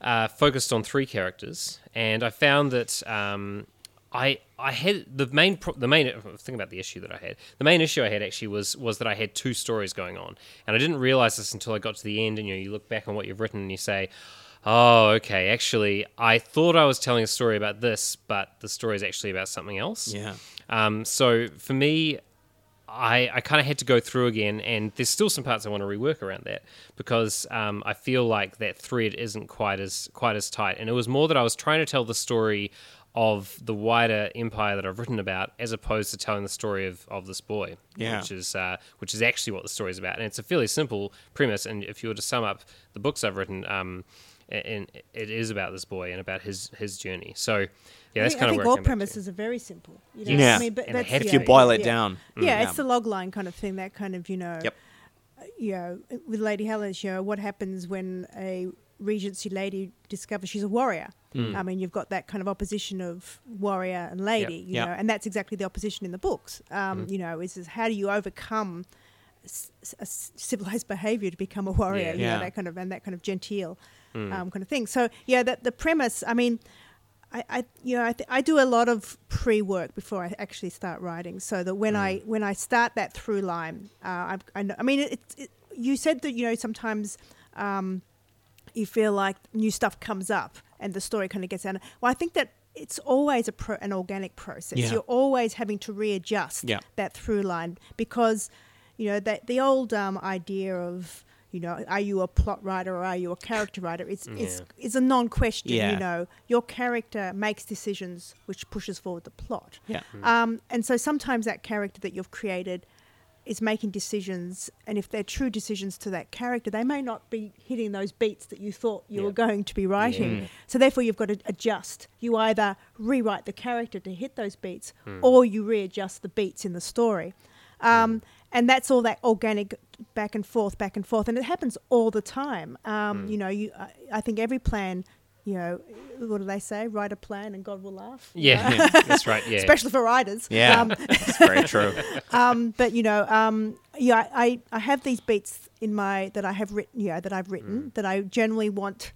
uh, focused on three characters, and I found that um, I I had the main pro- the main think about the issue that I had. The main issue I had actually was was that I had two stories going on, and I didn't realize this until I got to the end. And you know, you look back on what you've written and you say. Oh, okay. Actually, I thought I was telling a story about this, but the story is actually about something else. Yeah. Um, so for me, I, I kind of had to go through again, and there's still some parts I want to rework around that because um, I feel like that thread isn't quite as quite as tight. And it was more that I was trying to tell the story of the wider empire that I've written about, as opposed to telling the story of, of this boy, Yeah. which is uh, which is actually what the story is about. And it's a fairly simple premise. And if you were to sum up the books I've written, um, and it is about this boy and about his his journey. So yeah, I that's think, kind I of think all came back to. premises are very simple. You know? Yeah. I mean, but And that's, have to yeah, If you boil it yeah. down. Yeah, Yeah. it's the log line kind of thing. That kind of you know. Yep. You know, with Lady Helen's, you know, what happens when a Regency lady discovers she's a warrior? I mean, you've got that kind of opposition of warrior and lady, you Yep. know, and that's exactly the opposition in the books. Um, You know, is, is how do you overcome a civilized behavior to become a warrior? Yeah. You Yeah. know, that kind of and that kind of genteel um, kind of thing. So yeah, that the premise. I mean. I, I you know I, th- I do a lot of pre work before I actually start writing, so that when I when I start that through line, uh, I, I, know, I mean it, it, You said that you know sometimes um, you feel like new stuff comes up and the story kind of gets out. Well, I think that it's always a pro- an organic process. Yeah. You're always having to readjust Yeah. that through line because you know that the old um, idea of you know are you a plot writer or are you a character writer it's it's, Yeah. it's a non-question you know your character makes decisions which pushes forward the plot Yeah. um, and so sometimes that character that you've created is making decisions and if they're true decisions to that character they may not be hitting those beats that you thought you Yeah. were going to be writing Yeah. so therefore you've got to adjust you either rewrite the character to hit those beats Hmm. or you readjust the beats in the story um, and that's all that organic back and forth back and forth and it happens all the time um, Hmm. you know you I, I think every plan you know what do they say write a plan and god will laugh you Yeah, that's right. Yeah, especially for writers Yeah. um, That's very true. um, but you know, um, yeah, I, I have these beats in my that I have written, yeah, that I've written that I generally want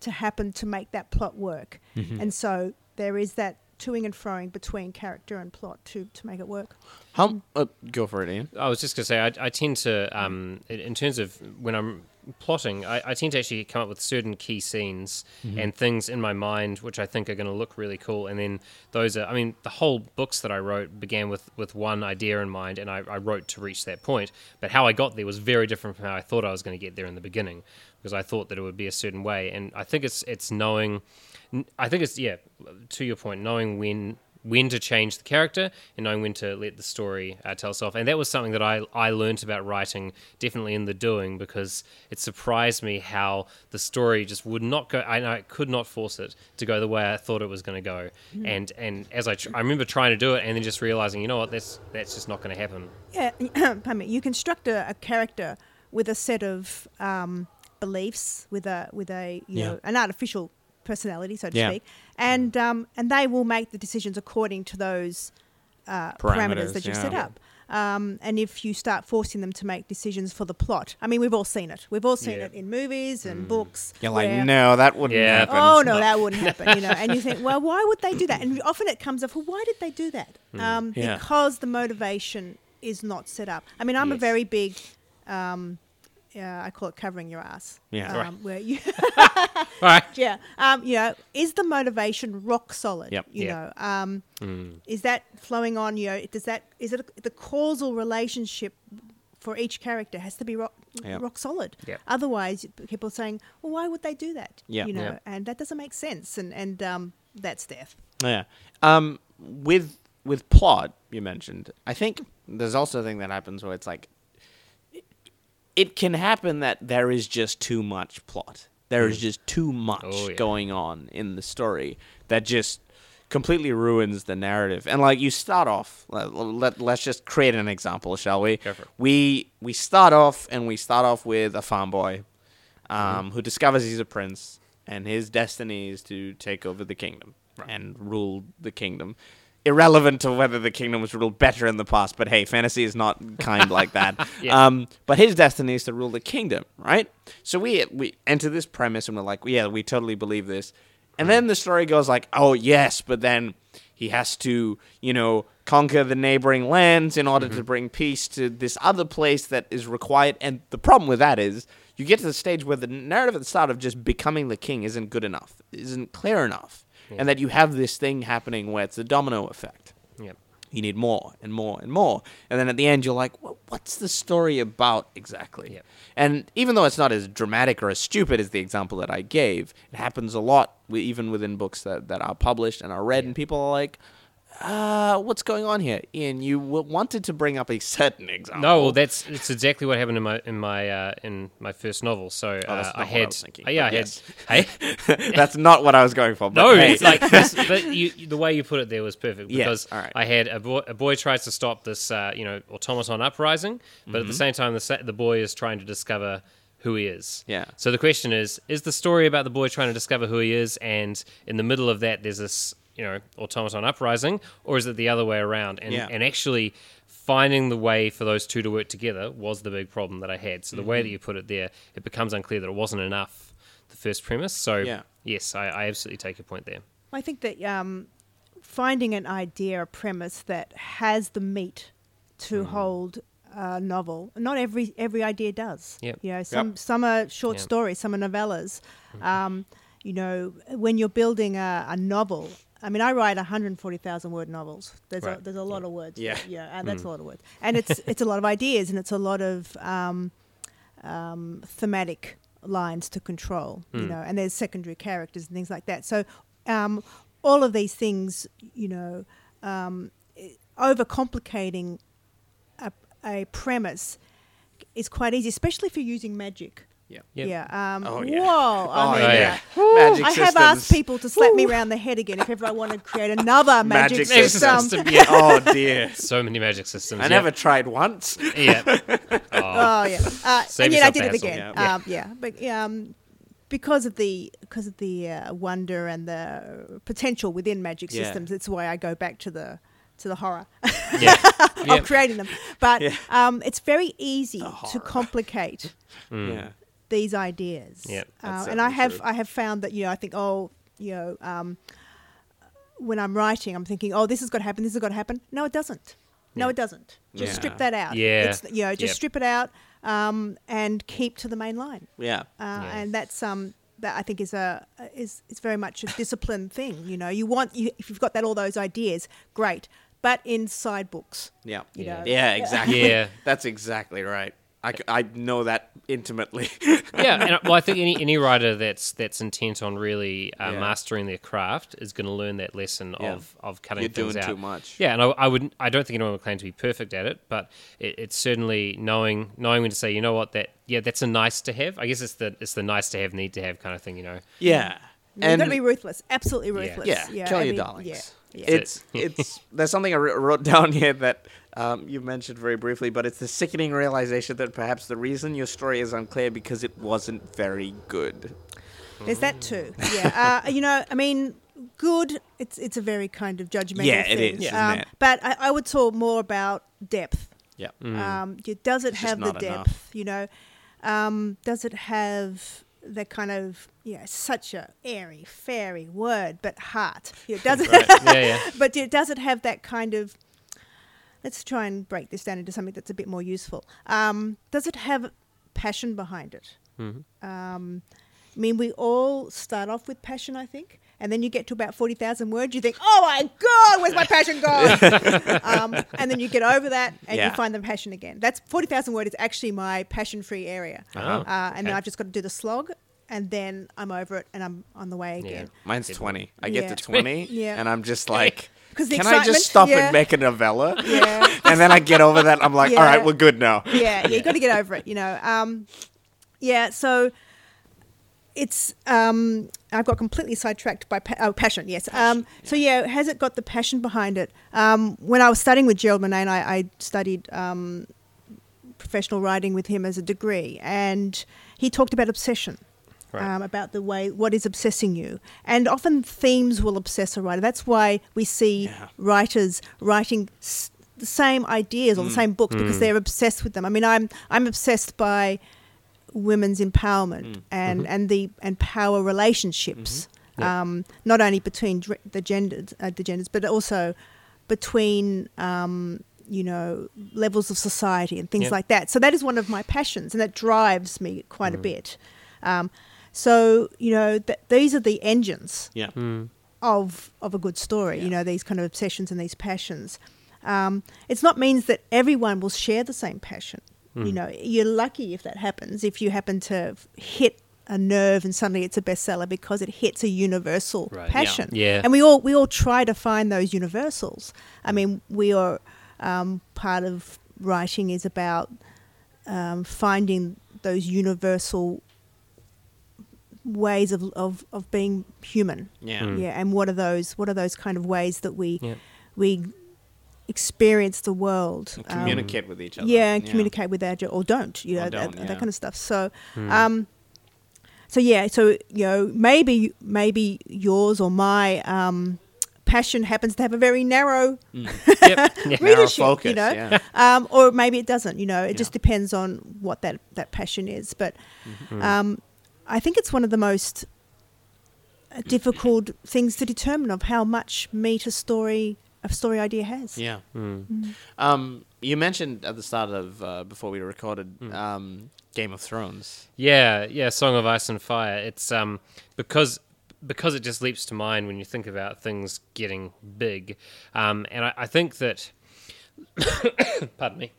to happen to make that plot work, and so there is that toing and froing between character and plot to to make it work. How? Uh, go for it, Ian. I was just going to say, I, I tend to, um, in, in terms of when I'm plotting, I, I tend to actually come up with certain key scenes mm-hmm. and things in my mind which I think are going to look really cool. And then those are, I mean, the whole books that I wrote began with, with one idea in mind, and I, I wrote to reach that point. But how I got there was very different from how I thought I was going to get there in the beginning, because I thought that it would be a certain way. And I think it's it's knowing, I think it's yeah, to your point, knowing when when to change the character and knowing when to let the story uh, tell itself. And that was something that I, I learned about writing definitely in the doing because it surprised me how the story just would not go. I know I could not force it to go the way I thought it was going to go. And and as I tr- I remember trying to do it and then just realizing, you know what, that's that's just not going to happen. Yeah, pardon me. You construct a, a character with a set of um, beliefs, with a with a you Yeah. know an artificial personality, so to Yeah. speak, and um, and they will make the decisions according to those uh, parameters, Parameters, that you've yeah. set up. Um, and if you start forcing them to make decisions for the plot, I mean, we've all seen it. We've all seen Yeah. it in movies and books. You're like, no, that wouldn't Yeah. happen. Oh no, that wouldn't happen. You know, and you think, well, why would they do that? And often it comes up, well, why did they do that? Um, Yeah. Because the motivation is not set up. I mean, I'm a very big, um, uh, I call it covering your ass. Yeah. Um, Right. Where you, right. yeah, um, you know, is the motivation rock solid? Yep. You Yeah. know, um, Mm. is that flowing on? You know, does that is it the causal relationship for each character has to be rock, Yeah. rock solid. Yeah. Otherwise, people are saying, "Well, why would they do that?" Yeah. you know, Yeah. and that doesn't make sense. And and um, that's death. Yeah. Um, with with plot you mentioned, I think there's also a thing that happens where it's like it can happen that there is just too much plot. There is just too much Oh, yeah. going on in the story that just completely ruins the narrative. And like you start off, let, let, let's just create an example, shall we? Go for it. We we start off and we start off with a farm boy um, Mm-hmm. who discovers he's a prince and his destiny is to take over the kingdom and rule the kingdom. Irrelevant to whether the kingdom was ruled better in the past, but hey, fantasy is not kind like that. Yeah. Um, but his destiny is to rule the kingdom, right? So we we enter this premise and we're like, yeah, we totally believe this. And then the story goes like, oh yes, but then he has to, you know, conquer the neighboring lands in order to bring peace to this other place that is required. And the problem with that is you get to the stage where the narrative at the start of just becoming the king isn't good enough, isn't clear enough, and that you have this thing happening where it's a domino effect Yep. you need more and more and more. And then at the end, you're like, well, what's the story about exactly? Yep. And even though it's not as dramatic or as stupid as the example that I gave, it happens a lot, even within books that, that are published and are read, and people are like, uh, what's going on here? Ian, you w- wanted to bring up a certain example. No, well, that's it's exactly what happened in my in my uh, in my first novel. So uh, Oh, that's not I I had, was thinking, uh, yeah, I but had. Hey, That's not what I was going for. But no, hey. it's like this, but you, the way you put it there was perfect because right. I had a boy, a boy tries to stop this, uh, you know, automaton uprising, but Mm-hmm. at the same time, the sa- the boy is trying to discover who he is. Yeah. So the question is: Is the story about the boy trying to discover who he is, and in the middle of that, there's this, you know, automaton uprising, or is it the other way around? And Yeah. and actually. Finding the way for those two to work together was the big problem that I had. So the way Mm-hmm. that you put it there, it becomes unclear that it wasn't enough, the first premise. So Yeah. yes, I, I absolutely take your point there. I think that um, finding an idea, a premise that has the meat to hold a novel. Not every every idea does. Yep. You know, some some are short Yep. stories, some are novellas. Um, you know, when you're building a, a novel. I mean, I write 140,000 word novels. There's a there's a lot of words. Yeah. yeah, and that's a lot of words, and it's it's a lot of ideas, and it's a lot of um, um, thematic lines to control, you know, and there's secondary characters and things like that. So um, all of these things, you know, um, overcomplicating a, a premise is quite easy, especially if you're using magic. Yeah. Yep. Yeah. Um, Oh, yeah. Whoa. I Oh, mean, yeah. uh, Magic I have asked people to slap me around the head again if ever I want to create another magic, Magic system. system, yeah. oh dear. So many magic systems. I yep. never tried once. Yeah. Oh yeah, uh, Save and yet I did it again. Yeah. Um, yeah, but um, because of the because of the uh, wonder and the potential within magic Yeah. systems, that's why I go back to the to the horror yeah. of Yep. creating them. But Yeah. um, it's very easy to horror. complicate Yeah. These ideas. Yep. Uh, and I have true. I have found that you know I think oh you know um, when I'm writing I'm thinking oh this has got to happen this has got to happen. No, it doesn't. No, Yeah. it doesn't. Just Yeah. strip that out. Yeah. It's, you know, just Yep. strip it out um, and keep to the main line. Yeah. Uh, Yeah. And that's um that I think is a is is very much a disciplined thing. You know, you want you if you've got that all those ideas, great. But in side books, Yeah. you Yeah. know, Yeah, exactly. Yeah. That's exactly right. I, c- I know that intimately. yeah, and, uh, well, I think any any writer that's that's intent on really uh, Yeah. mastering their craft is going to learn that lesson Yeah. of of cutting You're things doing out. too much. Yeah, and I, I wouldn't. I don't think anyone would claim to be perfect at it, but it, it's certainly knowing knowing when to say, you know what, that yeah, that's a nice to have. I guess it's the it's the nice to have, need to have kind of thing. You know. yeah. you've got to be ruthless, absolutely Yeah. ruthless. yeah, kill I your mean, darlings. Yeah, yeah. It's it's there's something I wrote down here that um, you mentioned very briefly, but it's the sickening realization that perhaps the reason your story is unclear because it wasn't very good. There's that too. Yeah, uh, you know, I mean, good. It's it's a very kind of judgmental. Yeah, it thing. is, isn't Um, it? But I, I would talk more about depth. Yeah. Um, does it It's have the depth? enough. You know, um, does it have that kind of yeah, such a airy, fairy word, but heart? You know, does it? Yeah, yeah. but does it have that kind of? Let's try and break this down into something that's a bit more useful. Um, does it have passion behind it? Mhm. Um, I mean, we all start off with passion, I think. And then you get to about 40,000 words, you think, oh my God, where's my passion gone? um, and then you get over that and Yeah. you find the passion again. That's 40,000 word is actually my passion free area. Oh, Uh, and then. I've just got to do the slog and then I'm over it and I'm on the way Yeah. again. Mine's 20. I Yeah. get to 20, Yeah. and I'm just like, 'Cause the can I just stop yeah. and make a novella? Yeah. and then I get over that. I'm like, all Yeah. right, we're good now. yeah, yeah, you got to get over it, you know. Um, yeah, so it's um, I've got completely sidetracked by pa- oh, passion. Yes. um, So yeah, has it got the passion behind it? Um, when I was studying with Gerald Murnane, I, I studied um, professional writing with him as a degree, and he talked about obsession. Right. Um, about the way what is obsessing you, and often themes will obsess a writer. That's why we see Yeah. writers writing s- the same ideas or the same books because they're obsessed with them. I mean, I'm I'm obsessed by women's empowerment and and the and power relationships, Yeah. um, not only between dr- the genders, uh, the genders, but also between um, you know levels of society and things Yeah. like that. So that is one of my passions, and that drives me quite a bit. Um, so you know th- these are the engines Yeah. of of a good story. You know these kind of obsessions and these passions. Um, it's not means that everyone will share the same passion. You know, you're lucky if that happens. If you happen to f- hit a nerve and suddenly it's a bestseller because it hits a universal Right. Yeah. passion. Yeah. And we all we all try to find those universals. I mean, we are um, part of writing is about um, finding those universal ways of, of, of being human. Yeah. Mm. Yeah, and what are those? What are those kind of ways that we Yeah. we experience the world? And um, communicate with each other. yeah, and communicate with our or don't, you Or know, don't, that, yeah. that kind of stuff. So, um, so yeah, so you know, maybe maybe yours or my um, passion happens to have a very narrow Yep. Yeah. Narrow focus, you know, yeah. um, or maybe it doesn't. You know, it Yeah. just depends on what that that passion is. But Mm-hmm. um, I think it's one of the most uh, difficult things to determine of how much meat a story a story idea has. Yeah. Mm. Um, you mentioned at the start of uh, before we recorded Hmm. um, Game of Thrones. Yeah, yeah, Song of Ice and Fire. It's um because because it just leaps to mind when you think about things getting big, um, and I, I think that. pardon me.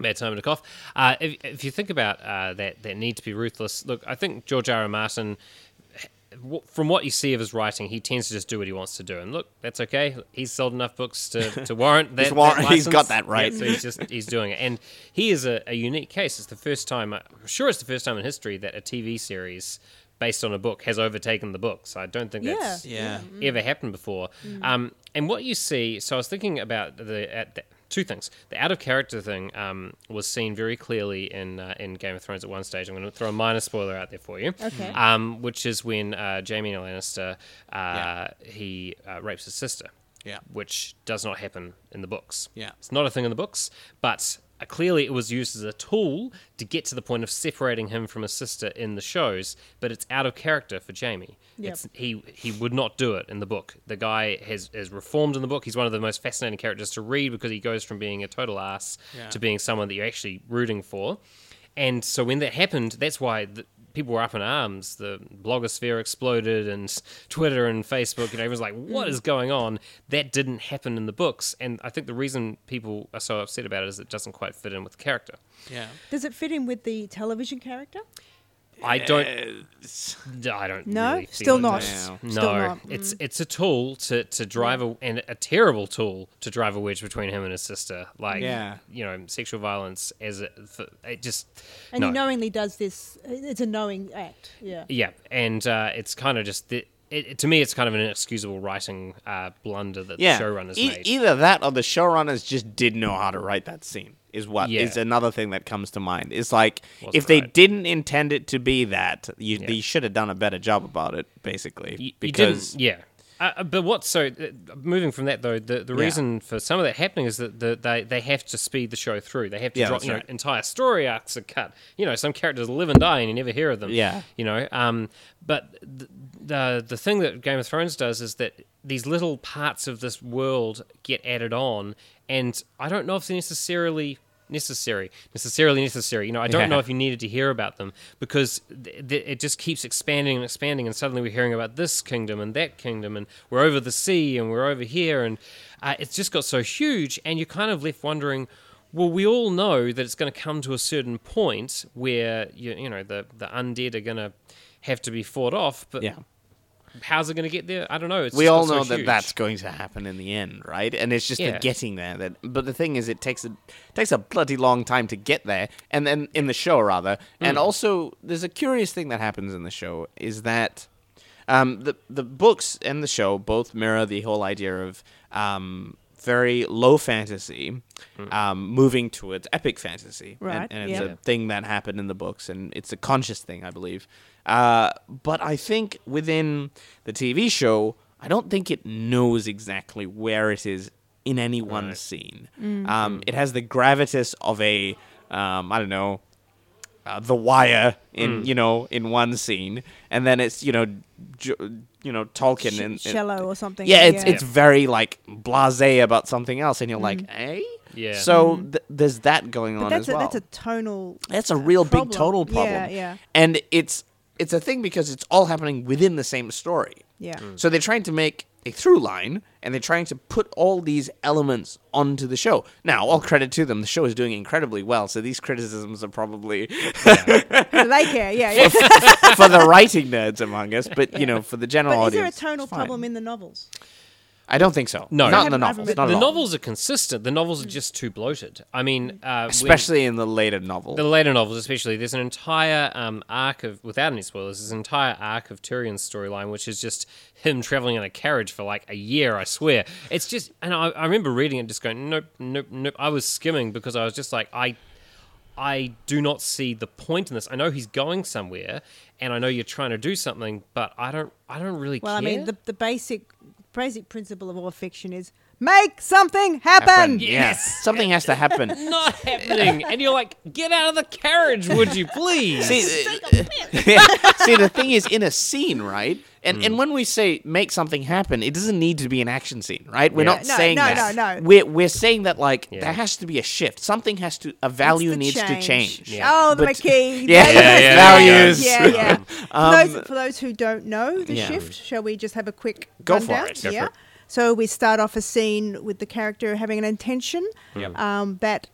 Bad time to cough. Uh, if, if you think about uh, that that need to be ruthless, look, I think George R. R. Martin from what you see of his writing, he tends to just do what he wants to do. And look, that's okay. He's sold enough books to, to warrant that. war- that he's got that right. Yeah, so he's just he's doing it, and he is a, a unique case. It's the first time, I'm sure it's the first time in history that a TV series based on a book has overtaken the books. I don't think that's Yeah. ever happened before. Um, and what you see, so I was thinking about the, at the two things. The out of character thing um, was seen very clearly in uh, in Game of Thrones at one stage. I'm going to throw a minor spoiler out there for you. Okay. Um, which is when uh, Jaime Lannister uh, Yeah. he uh, rapes his sister. Yeah. Which does not happen in the books. Yeah. It's not a thing in the books, but Uh, clearly it was used as a tool to get to the point of separating him from his sister in the shows, but it's out of character for Jaime. Yep. It's, he he would not do it in the book. The guy has is reformed in the book. He's one of the most fascinating characters to read because he goes from being a total ass Yeah. to being someone that you're actually rooting for. And so when that happened, that's why the, people were up in arms. The blogosphere exploded, and Twitter and Facebook, and everyone's like, hmm. "What is going on?" That didn't happen in the books, and I think the reason people are so upset about it is it doesn't quite fit in with the character. Yeah. Does it fit in with the television character? I don't. I don't. No, really still not. No. No, Still not. it's it's a tool to, to drive a and a terrible tool to drive a wedge between him and his sister. Like, Yeah. you know, sexual violence as a, it just And no. he knowingly does this. It's a knowing act. Yeah. Yeah, and uh, it's kind of just the, it, it- to me, it's kind of an inexcusable writing uh, blunder that yeah. the showrunners E- made. either that or the showrunners just didn't know how to write that scene. Is what is Yeah. another thing that comes to mind. It's like Wasn't if they right. didn't intend it to be that, you, Yeah. they should have done a better job about it. Basically, You- you because didn't- yeah. Uh, Uh, but what? So uh, moving from that though, the, the Yeah. reason for some of that happening is that the, they they have to speed the show through. They have to Yeah, drop you know, entire story arcs are cut. You know, some characters live and die and you never hear of them. Yeah. You know, um, but the, the the thing that Game of Thrones does is that these little parts of this world get added on, and I don't know if they're necessarily necessary, necessarily necessary. You know, I don't Yeah. know if you needed to hear about them because th- th- it just keeps expanding and expanding, and suddenly we're hearing about this kingdom and that kingdom, and we're over the sea and we're over here, and uh, it's just got so huge, and you're kind of left wondering. Well, we all know that it's going to come to a certain point where you, you know the the undead are going to have to be fought off, but Yeah. How's it going to get there? I don't know. It's we just all got so know that huge. that's going to happen in the end, right? And it's just the getting there. That, but the thing is, it takes a takes a bloody long time to get there, and then in the show rather. And also, there's a curious thing that happens in the show is that um, the the books and the show both mirror the whole idea of um, very low fantasy, um, moving towards epic fantasy, And- Right, And, it's yeah. a thing that happened in the books, and it's a conscious thing, I believe. Uh, but I think within the TV show, I don't think it knows exactly where it is in any one scene. Um, it has the gravitas of a, um, I don't know, uh, The Wire in you know in one scene, and then it's you know, jo- you know Tolkien Sh- in, in- or something. yeah, it's it's very like blasé about something else, and you're like, eh? Yeah. So th- there's that going Mm. But on that's as well. a, that's a tonal. That's a real big problem. total problem. Yeah, yeah. And it's it's a thing because it's all happening within the same story. Yeah. So they're trying to make a through line and they're trying to put all these elements onto the show. Now, all credit to them, the show is doing incredibly well, so these criticisms are probably they care. Yeah, yeah. for the writing nerds among us, but you know, for the general But is there a tonal problem in the novels? I don't think so. No. not in the I haven't- I novels. haven't the at all. novels are consistent. The novels are just too bloated. I mean, uh, when- especially in the later novel. the later novels, especially. There's an entire um, arc of, without any spoilers, there's an entire arc of Tyrion's storyline, which is just him traveling in a carriage for like a year. I swear, it's just. And I, I remember reading it, just going, nope, nope, nope. I was skimming because I was just like, I. I do not see the point in this. I know he's going somewhere, and I know you're trying to do something, but I don't. I don't really Well, care. I mean, the, the basic basic principle of all fiction is make something happen. happen. Yes. Yeah. Something has to happen. not happening. and you're like, get out of the carriage, would you please? See, see, the thing is, in a scene, right? And Mm. and when we say make something happen, it doesn't need to be an action scene, right? We're Yeah. not No, saying no, that. no, no. no. We're we're saying that like Yeah. there has to be a shift. Something has to a value the needs to change. change. Yeah. Oh, the But- McKee. Yeah, yeah, yeah, values. Yeah, yeah. Um, for, those, for those who don't know the Yeah. shift, shall we just have a quick Go for rundown? it. Go for yeah. it. So we start off a scene with the character having an intention. Yep. Um, that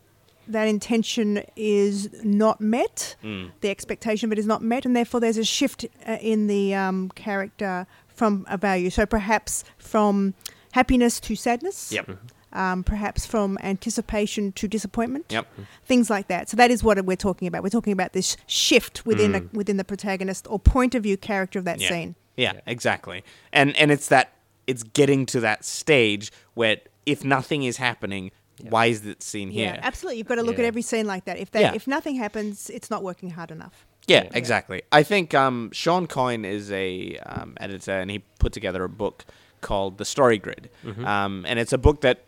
that intention is not met. Mm. The expectation of it is not met, and therefore there's a shift uh, in the um, character from a value. So perhaps from happiness to sadness. Yep. Um, perhaps from anticipation to disappointment Yep. things like that. So that is what we're talking about. We're talking about this shift within a, within the protagonist or point of view character of that Mm. Yeah. scene. Yeah, exactly. And and it's that it's getting to that stage where if nothing is happening, why is it scene here? Yeah, absolutely. You've got to look at every scene like that. If that, Yeah. if nothing happens, it's not working hard enough. Yeah, exactly. I think um, Shawn Coyne is a um, editor, and he put together a book called The Story Grid, um, and it's a book that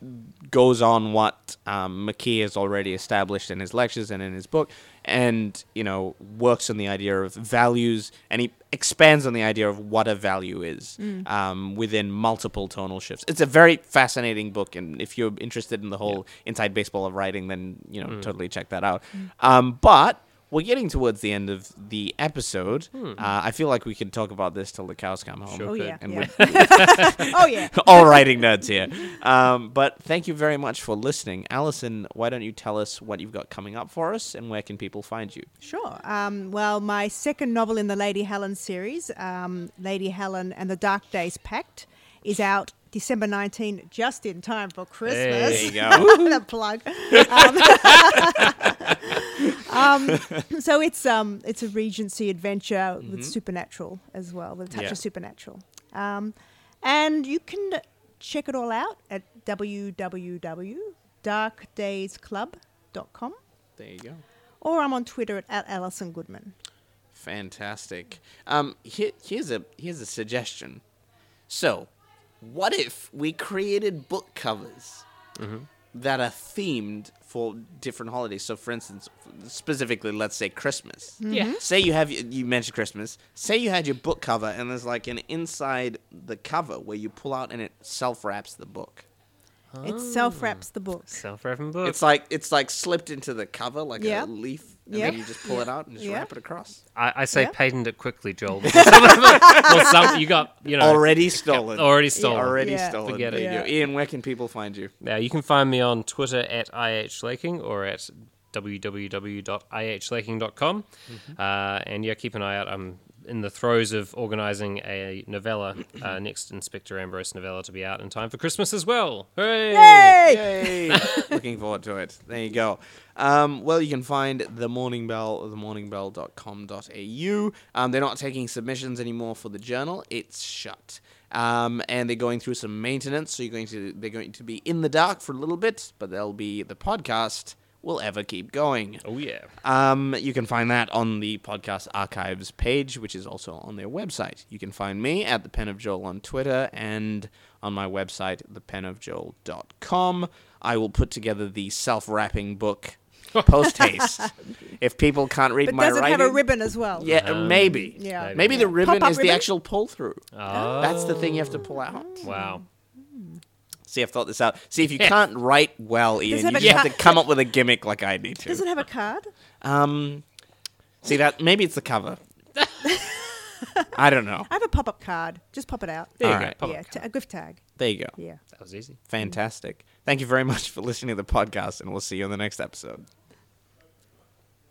goes on what um, McKee has already established in his lectures and in his book, and you know works on the idea of values, and he expands on the idea of what a value is um, within multiple tonal shifts. It's a very fascinating book, and if you're interested in the whole inside baseball of writing, then you know totally check that out. Um, but we're getting towards the end of the episode. Uh, I feel like we could talk about this till the cows come home. Sure Oh could. yeah, And yeah. oh yeah. All writing nerds here. Um, but thank you very much for listening. Alison, why don't you tell us what you've got coming up for us and where can people find you? Sure. Um, well, my second novel in the Lady Helen series, um, Lady Helen and the Dark Days Pact, is out December 19, just in time for Christmas. There you go. the plug. Um, um, so it's um, it's a Regency adventure with supernatural as well, with a touch Yeah. of supernatural. Um, and you can check it all out at www.darkdaysclub.com There you go. or I'm on Twitter at, at Alison Goodman. Fantastic. Um, here, here's a here's a suggestion. So, what if we created book covers mm-hmm. that are themed for different holidays? So, for instance, specifically, let's say Christmas. Yeah. Mm-hmm. Say you have you mentioned Christmas. Say you had your book cover, and there's like an inside the cover where you pull out and it self wraps the book. It self wraps the book. Self-wrapping book. It's like it's like slipped into the cover like Yeah. a leaf, and Yeah. then you just pull it out and just Yeah. wrap it across. I, I say Yeah. patent it quickly, Joel. because some of them- well, some you got you know Already stolen. already stolen. Already Yeah. stolen. Forget there it. you. Yeah. Ian, where can people find you? Now you can find me on Twitter at ihlaking or at www.ihlaking.com. Mm-hmm. Uh, and yeah, keep an eye out. I'm in the throes of organising a novella, uh, next Inspector Ambrose novella to be out in time for Christmas as well. Hooray! Hey! Yay! Looking forward to it. There you go. Um, well, you can find the Morning Bell at themorningbell.com.au. Um, they're not taking submissions anymore for the journal. It's shut. Um, and they're going through some maintenance, so you're going to they're going to be in the dark for a little bit, but they'll be the podcast will ever keep going. Oh yeah. Um, you can find that on the podcast archives page, which is also on their website. You can find me at the Pen of Joel on Twitter and on my website, thepenofjoel.com. I will put together the self-wrapping book post haste. if people can't read But my does it writing, have a ribbon as well? yeah, Um, maybe. Yeah. maybe. Maybe the ribbon Pop-up is the actual pull through. Oh, That's the thing you have to pull out. wow. See, I've thought this out. See, if you can't write well, Ian, you have a just have to cut- come up with a gimmick like I need to. Does it have a card? Um, see that maybe it's the cover. I don't know. I have a pop up card. Just pop it out. There you All go. right. Pop yeah, up t- a gift tag. There you go. Yeah. That was easy. Fantastic. Thank you very much for listening to the podcast, and we'll see you on the next episode.